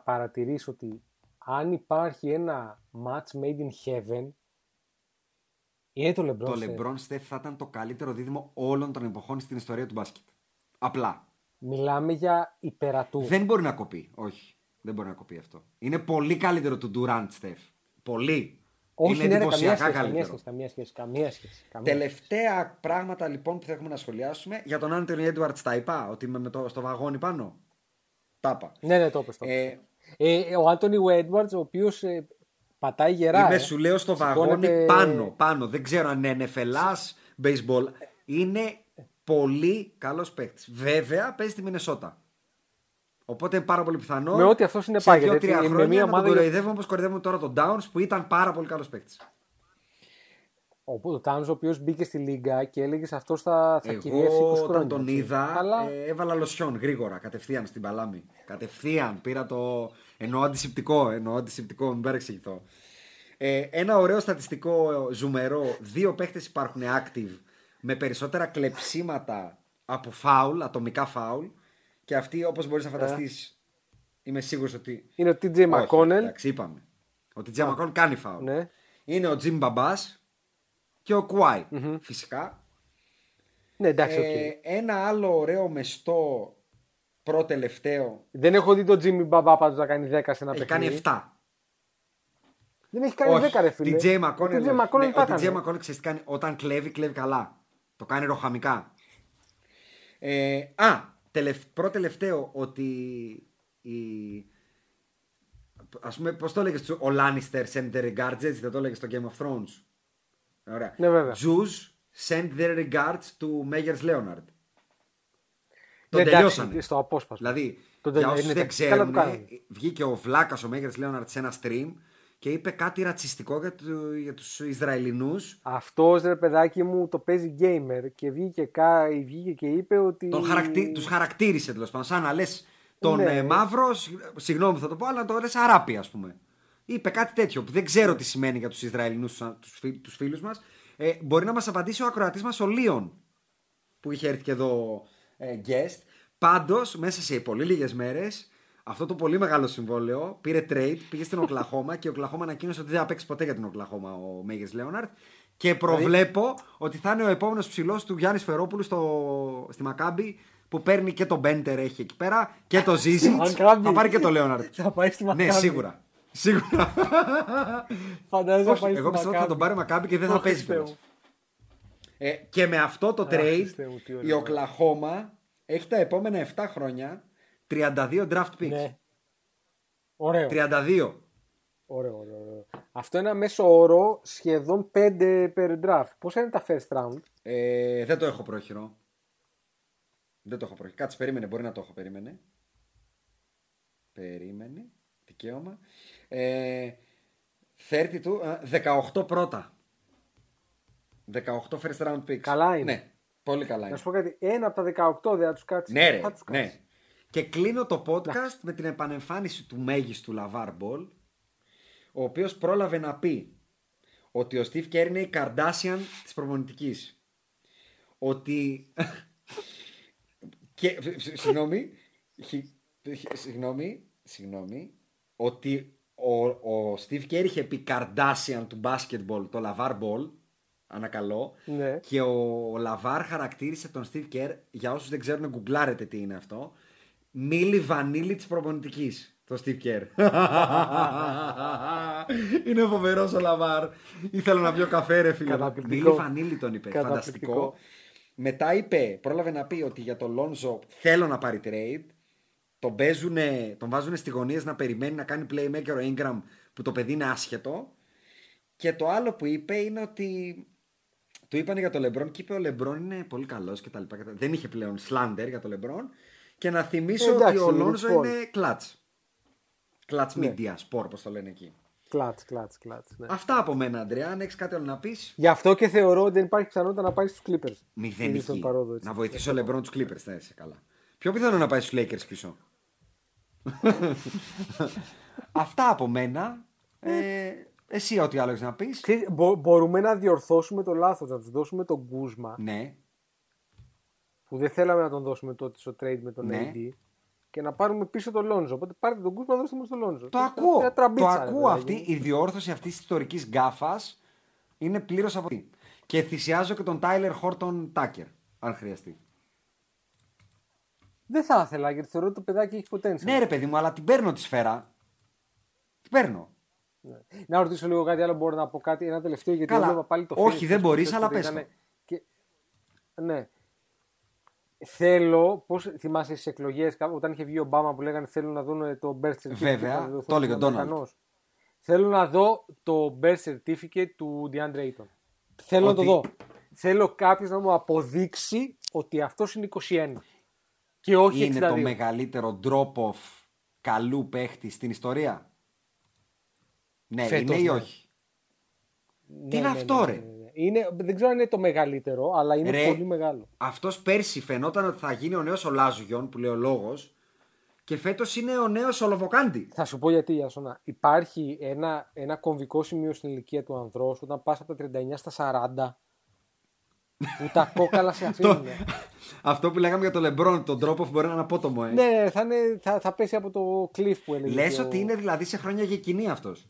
παρατηρείς ότι αν υπάρχει ένα match made in heaven, είναι το LeBron. Το Steph. LeBron Steph θα ήταν το καλύτερο δίδυμο όλων των εποχών στην ιστορία του μπάσκετ. Απλά. Μιλάμε για υπερατού. Δεν μπορεί να κοπεί. Όχι. Δεν μπορεί να κοπεί αυτό. Είναι πολύ καλύτερο του Durant Steph. Πολύ. Όχι, είναι ναι, ρε, καμία εντυπωσιακά σχέση, καμία καλύτερο. σχέση, καμία σχέση, καμία σχέση. Καμία σχέση. Τελευταία πράγματα λοιπόν που θα έχουμε να σχολιάσουμε για τον Anthony Edwards τα είπα, ότι είμαι με το, στο βαγόνι πάνω. Τα είπα. Ναι, ναι, το είπες, το Ε, είπες. Ε, ο Άντωνι Edwards, ο οποίος ε, πατάει γερά. Είμαι, ε. σου λέω, στο Σηκώνεται- βαγόνι πάνω, πάνω. Δεν ξέρω αν είναι NFL, baseball. Είναι πολύ καλός παίκτης. Βέβαια, παίζει στη Μινεσότα. Οπότε είναι πάρα πολύ πιθανό. Με ό,τι αυτός σε συνεπάγεται, δύο-τρία έτσι, με χρόνια μια να τον ομάδα- κοροϊδεύουμε όπως κοροϊδεύουμε τώρα τον Downs που ήταν πάρα πολύ καλός παίκτης. Ο, ο Τάνος ο οποίος μπήκε στη Λίγκα και έλεγε αυτός θα, θα κυριεύσει 20 Εγώ χρόνια. όταν τον έτσι. είδα, Αλλά ε, έβαλα λοσιόν γρήγορα, κατευθείαν στην παλάμη. Κατευθείαν πήρα το. Εννοώ αντισηπτικό, εννοώ αντισηπτικό, μην παρεξηγηθώ. Ε, ένα ωραίο στατιστικό ζουμερό. Δύο παίχτε υπάρχουν active με περισσότερα κλεψίματα από φάουλ, ατομικά φάουλ. Και αυτοί, όπως μπορείς να φανταστείς, είμαι σίγουρος ότι. είναι ο TJ Όχι, McConnell. Εντάξει, είπαμε. Ότι Τζέμα Μακόν κάνει φάουλ. Ναι. Είναι ο Τζιμ Μπαμπά και ο κουαι Φυσικά. Ναι, εντάξει, οκ. Ε, ένα άλλο ωραίο μεστό προτελευταίο Δεν έχω δει τον Jimmy Μπαμπά πάντως να κάνει 10 σε ένα έχει παιχνίδι. κάνει 7. Δεν έχει κάνει 10 ρε φίλε. Την Τζέι Μακόνελ. Την Τζέι Μακόνελ τα Την έκανε. Τζέι Μακόνελ ξέρεις τι κάνει. Όταν κλέβει, κλέβει καλά. Το κάνει ροχαμικά. Ε, α, τελευ, πρώτο-τελευταίο ότι η, ας πούμε, πώς το έλεγες ο Lannister send their regards, έτσι δεν το έλεγες στο Game of Thrones. Ωραία. Ναι, βέβαια. Jews send their regards to Meyer Leonard. Τον Ναι, εντάξει, τελειώσανε. στο απόσπασμα. Δηλαδή, Τον για τελειώ- όσους είναι δεν τε- καλά το ξέρουν, κάνανε. βγήκε ο Βλάκας ο Μέγερς Λέοναρτ σε ένα stream και είπε κάτι ρατσιστικό για, του, για τους Ισραηλινούς. Αυτός ρε παιδάκι μου το παίζει gamer και βγήκε, κα... βγήκε και είπε ότι. Τον χαρακτη... Τους χαρακτήρισε τέλος πάντων. Σαν να λες τον Ναι. ε, μαύρος, συγ- συγγνώμη που θα το πω, αλλά να το λες αράπη, ας πούμε. Είπε κάτι τέτοιο που δεν ξέρω τι σημαίνει για τους Ισραηλινούς, τους φίλους μας. Ε, μπορεί να μας απαντήσει ο ακροατής μας ο Λίον, που είχε έρθει και εδώ ε, guest. Πάντως, μέσα σε πολύ λίγες μέρες, αυτό το πολύ μεγάλο συμβόλαιο πήρε trade, πήγε στην Οκλαχώμα και ο Οκλαχώμα ανακοίνωσε ότι δεν θα παίξει ποτέ για την Οκλαχώμα ο Μέγες Λέοναρτ. Και προβλέπω ότι θα είναι ο επόμενος ψηλός του Γιάννης Φερόπουλου στο, στη Μακάμπη που παίρνει και τον Μπέντερ έχει εκεί πέρα και το Ζίζι. Μακάμπι. θα πάρει και το Λέοναρτ. Θα πάει στη Μακάμπη. ναι, σίγουρα. Σίγουρα. Φαντάζομαι Όχι, θα πάει εγώ στη πιστεύω ότι θα τον Μακάμπη. πάρει Μακάμπη και δεν θα Ω, παίζει. Χριστέ κιόλας. μου. Ε, και με αυτό το trade Χριστέ μου, τι ωραίο. η Οκλαχώμα έχει τα επόμενα 7 χρόνια 32 draft picks. Ναι. Ωραίο. 32. Ωραίο, ωραίο, ωραίο. Αυτό είναι ένα μέσο όρο σχεδόν 5 per draft. Πόσα είναι τα first round; Ε, δεν το έχω πρόχειρο. Δεν το έχω πρόχειρο. Κάτσε, περίμενε. Μπορεί να το έχω. Περίμενε. Περίμενε. Δικαίωμα. Ε, 30 του, ε, 18 πρώτα. 18 first round picks. Καλά είναι. Ναι, πολύ καλά Να είναι. σου πω κάτι. Ένα από τα 18 δεν θα τους κάτσεις. Ναι, ρε, Θα τους κάτσεις. ναι. Και κλείνω το podcast με την επανεμφάνιση του μέγιστου Λαβάρ Μπολ, ο οποίος πρόλαβε να πει ότι ο Steve Kerr είναι η Kardashian της προπονητικής. Ότι... [laughs] και, σ- σ- συγγνώμη, χι- χι- συγγνώμη, συγγνώμη, ότι ο, ο Steve Kerr είχε πει Kardashian του basketball, το Λαβάρ Ball, ανακαλώ, Ναι. και ο, ο Λαβάρ χαρακτήρισε τον Steve Kerr, για όσους δεν ξέρουν, γκουγκλάρετε τι είναι αυτό, Milli Vanilli της προπονητικής. Το Steve Kerr. [laughs] είναι φοβερός ο Λαβάρ. Ήθελα να πιω καφέ, ρε φίλε. Καταπληκτικό. Milli Vanilli τον είπε. Καταπληκτικό. Φανταστικό. Μετά είπε, πρόλαβε να πει ότι για τον Λόνζο θέλω να πάρει trade. Τον, παίζουνε, τον βάζουν στη γωνία να περιμένει να κάνει playmaker ο Ingram που το παιδί είναι άσχετο. Και το άλλο που είπε είναι ότι του είπαν για τον Λεμπρόν και είπε ο Λεμπρόν είναι πολύ καλός και τα λοιπά. Δεν είχε πλέον slander για τον Λεμπρόν. Και να θυμίσω Ε, εντάξει, ότι ο είναι Λόνζο sport. είναι clutch. Clutch Ναι. media, sport, όπω το λένε εκεί. Κλατς, κλατς, κλατς. Ναι. Αυτά από μένα, Αντρέα. Αν έχεις κάτι άλλο να πεις, Γι' αυτό και θεωρώ ότι δεν υπάρχει πιθανότητα να πάει στους Clippers. Είναι μηδενική. στον παρόδο, έτσι. Να βοηθήσει ο Λεμπρόν τους Clippers, θα είσαι καλά. Πιο πιθανό να πάει στους Lakers πίσω. [laughs] Αυτά από μένα. Ε, εσύ, ό,τι άλλο έχεις να πεις. Ξέρεις, μπο- μπορούμε να διορθώσουμε το λάθος, να τους δώσουμε τον Κούσμα Ναι, που δεν θέλαμε να τον δώσουμε τότε στο trade με τον Ναι. AD και να πάρουμε πίσω τον Λόνζο. Οπότε πάρτε τον Κούσμα, δώστε μου τον Λόνζο. το Μια ακούω. Το τραμπίτσα, ρε ακούω παιδάκι αυτή. μου. Η διόρθωση αυτής της ιστορικής γκάφας είναι πλήρως από αυτή. Και θυσιάζω και τον Τάιλερ Χόρτον Τάκερ, αν χρειαστεί. Δεν θα ήθελα γιατί θεωρώ ότι το παιδάκι έχει potential. Ναι, ρε παιδί μου, αλλά την παίρνω τη σφαίρα. Την παίρνω. Ναι. Να ρωτήσω λίγο κάτι άλλο, μπορώ να πω κάτι, ένα τελευταίο γιατί Καλά. έβλεπα πάλι το Όχι, Phoenix δεν που μπορείς, χθες αλλά που πες ήταν το. Και... Ναι. Θέλω, πώς θυμάσαι στις εκλογές, όταν είχε βγει ο Ομπάμα που λέγανε θέλουν να δουν το birth certificate. Βέβαια, να δοθούν το έλεγε ο στους Donald. Αμερικανούς. Θέλω να δω το birth certificate του DeAndre Ayton. Θέλω Ότι- να το δω. Θέλω κάποιος να μου αποδείξει ότι αυτός είναι 21. Και όχι είναι 62. το μεγαλύτερο drop-off καλού παίχτη στην ιστορία. Ναι, Φέτος, είναι ή ναι. όχι; Ναι, Τι είναι ναι, αυτό, ναι, ρε; Ναι, ναι. Είναι, δεν ξέρω αν είναι το μεγαλύτερο, αλλά είναι Ρε, πολύ μεγάλο. Αυτός πέρσι φαινόταν ότι θα γίνει ο νέος ο Λάζουγιον που λέει ο λόγος. Και φέτος είναι ο νέος Ολοβοκάντι. Θα σου πω γιατί, Ιασόνα. Υπάρχει ένα, ένα κομβικό σημείο στην ηλικία του ανδρός όταν πας από τα 39 στα 40 που τα κόκαλα σε [laughs] αφήνουν. Αυτό που λέγαμε για το Λεμπρόν, τον drop-off μπορεί να είναι απότομο, ε. ναι, θα, είναι, θα, θα πέσει από το cliff που έλεγε. Λες και ο- ότι είναι δηλαδή σε χρόνια για κοινή αυτός.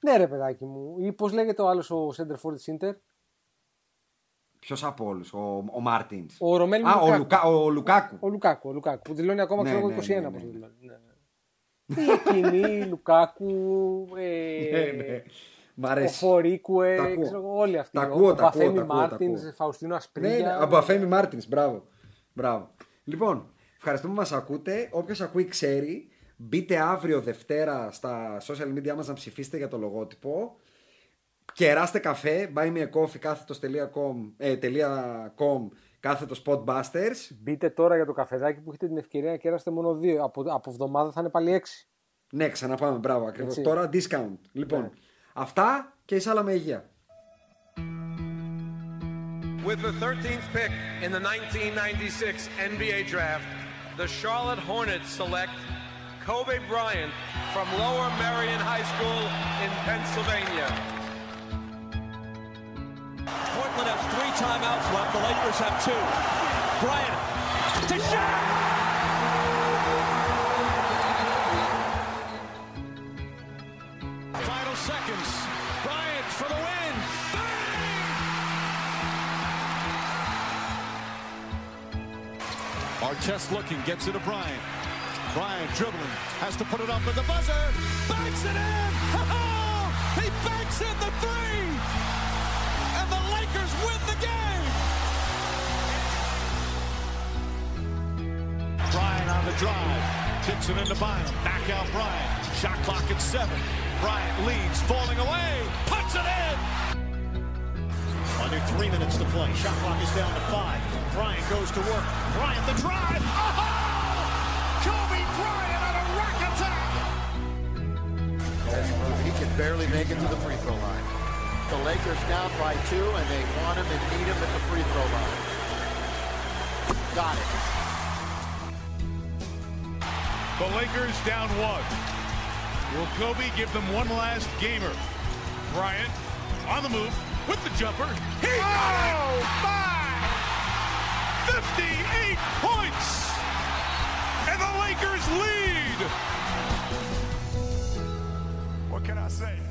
Ναι, ρε παιδάκι μου. Ή πώς λέγεται ο άλλος ο σέντερ φορ της Ίντερ. Ποιος από όλους, ο, ο Μάρτινς. Ο Ρομέλ Α, ο, Λουκάκου. Λουκα, ο Λουκάκου. Ο Λουκάκου, ο Λουκάκου. Που δηλώνει ακόμα Ναι, ξέρω εγώ ναι, 21 ναι, ναι, πώς ναι. δηλώνει. Ναι. ναι. Η κοινή, Λουκάκου. Ε, Ναι, ναι. Μ' Ο αρέσει. Φορίκουε, Τα ακούω. ξέρω εγώ, όλοι αυτοί. Τα ακούω, ο τα ακούω, Παφέμι τα ακούω, τα Μάρτινς, ακούω. Φαουστίνο Ναι, Ασπρίγια. ναι, από Αφέμι Μάρτινς, μπράβο. μπράβο. Λοιπόν, ευχαριστούμε που μας ακούτε. Όποιος ακούει, ξέρει. Μπείτε αύριο Δευτέρα στα social media μας να ψηφίσετε για το λογότυπο. Κεράστε καφέ, buy me a coffee κάθετος.com ε, τελεία .com, κάθετος podbusters. Μπείτε τώρα για το καφεδάκι που έχετε την ευκαιρία να κεράσετε μόνο δύο. Από, από εβδομάδα θα είναι πάλι έξι. Ναι, ξαναπάμε, μπράβο ακριβώς. Έτσι. Τώρα discount. Λοιπόν, Ναι. αυτά και εις άλλα με υγεία. With the 13th pick in the 1996 NBA Draft, the Charlotte Hornets select Kobe Bryant from Lower Merion High School in Pennsylvania. Portland has three timeouts left. The Lakers have two. Bryant to shot. Final seconds. Bryant for the win. Bang! Artest looking, gets it to Bryant. Bryant dribbling, has to put it up at the buzzer. Banks it in. [laughs] He banks in the three win the game. Bryant on the drive. Kicks it into Bynum. Back out Bryant. Shot clock at seven. Bryant leads, falling away. Puts it in. Under three minutes to play. Shot clock is down to five. Bryant goes to work. Bryant the drive. Oh! Kobe Bryant on a rack attack. He can barely make it to the free throw line. The Lakers down by two, and they want him and need him at the free throw line. Got it. The Lakers down one. Will Kobe give them one last gamer? Bryant on the move with the jumper. He oh, got it! 58 points! And the Lakers lead! What can I say?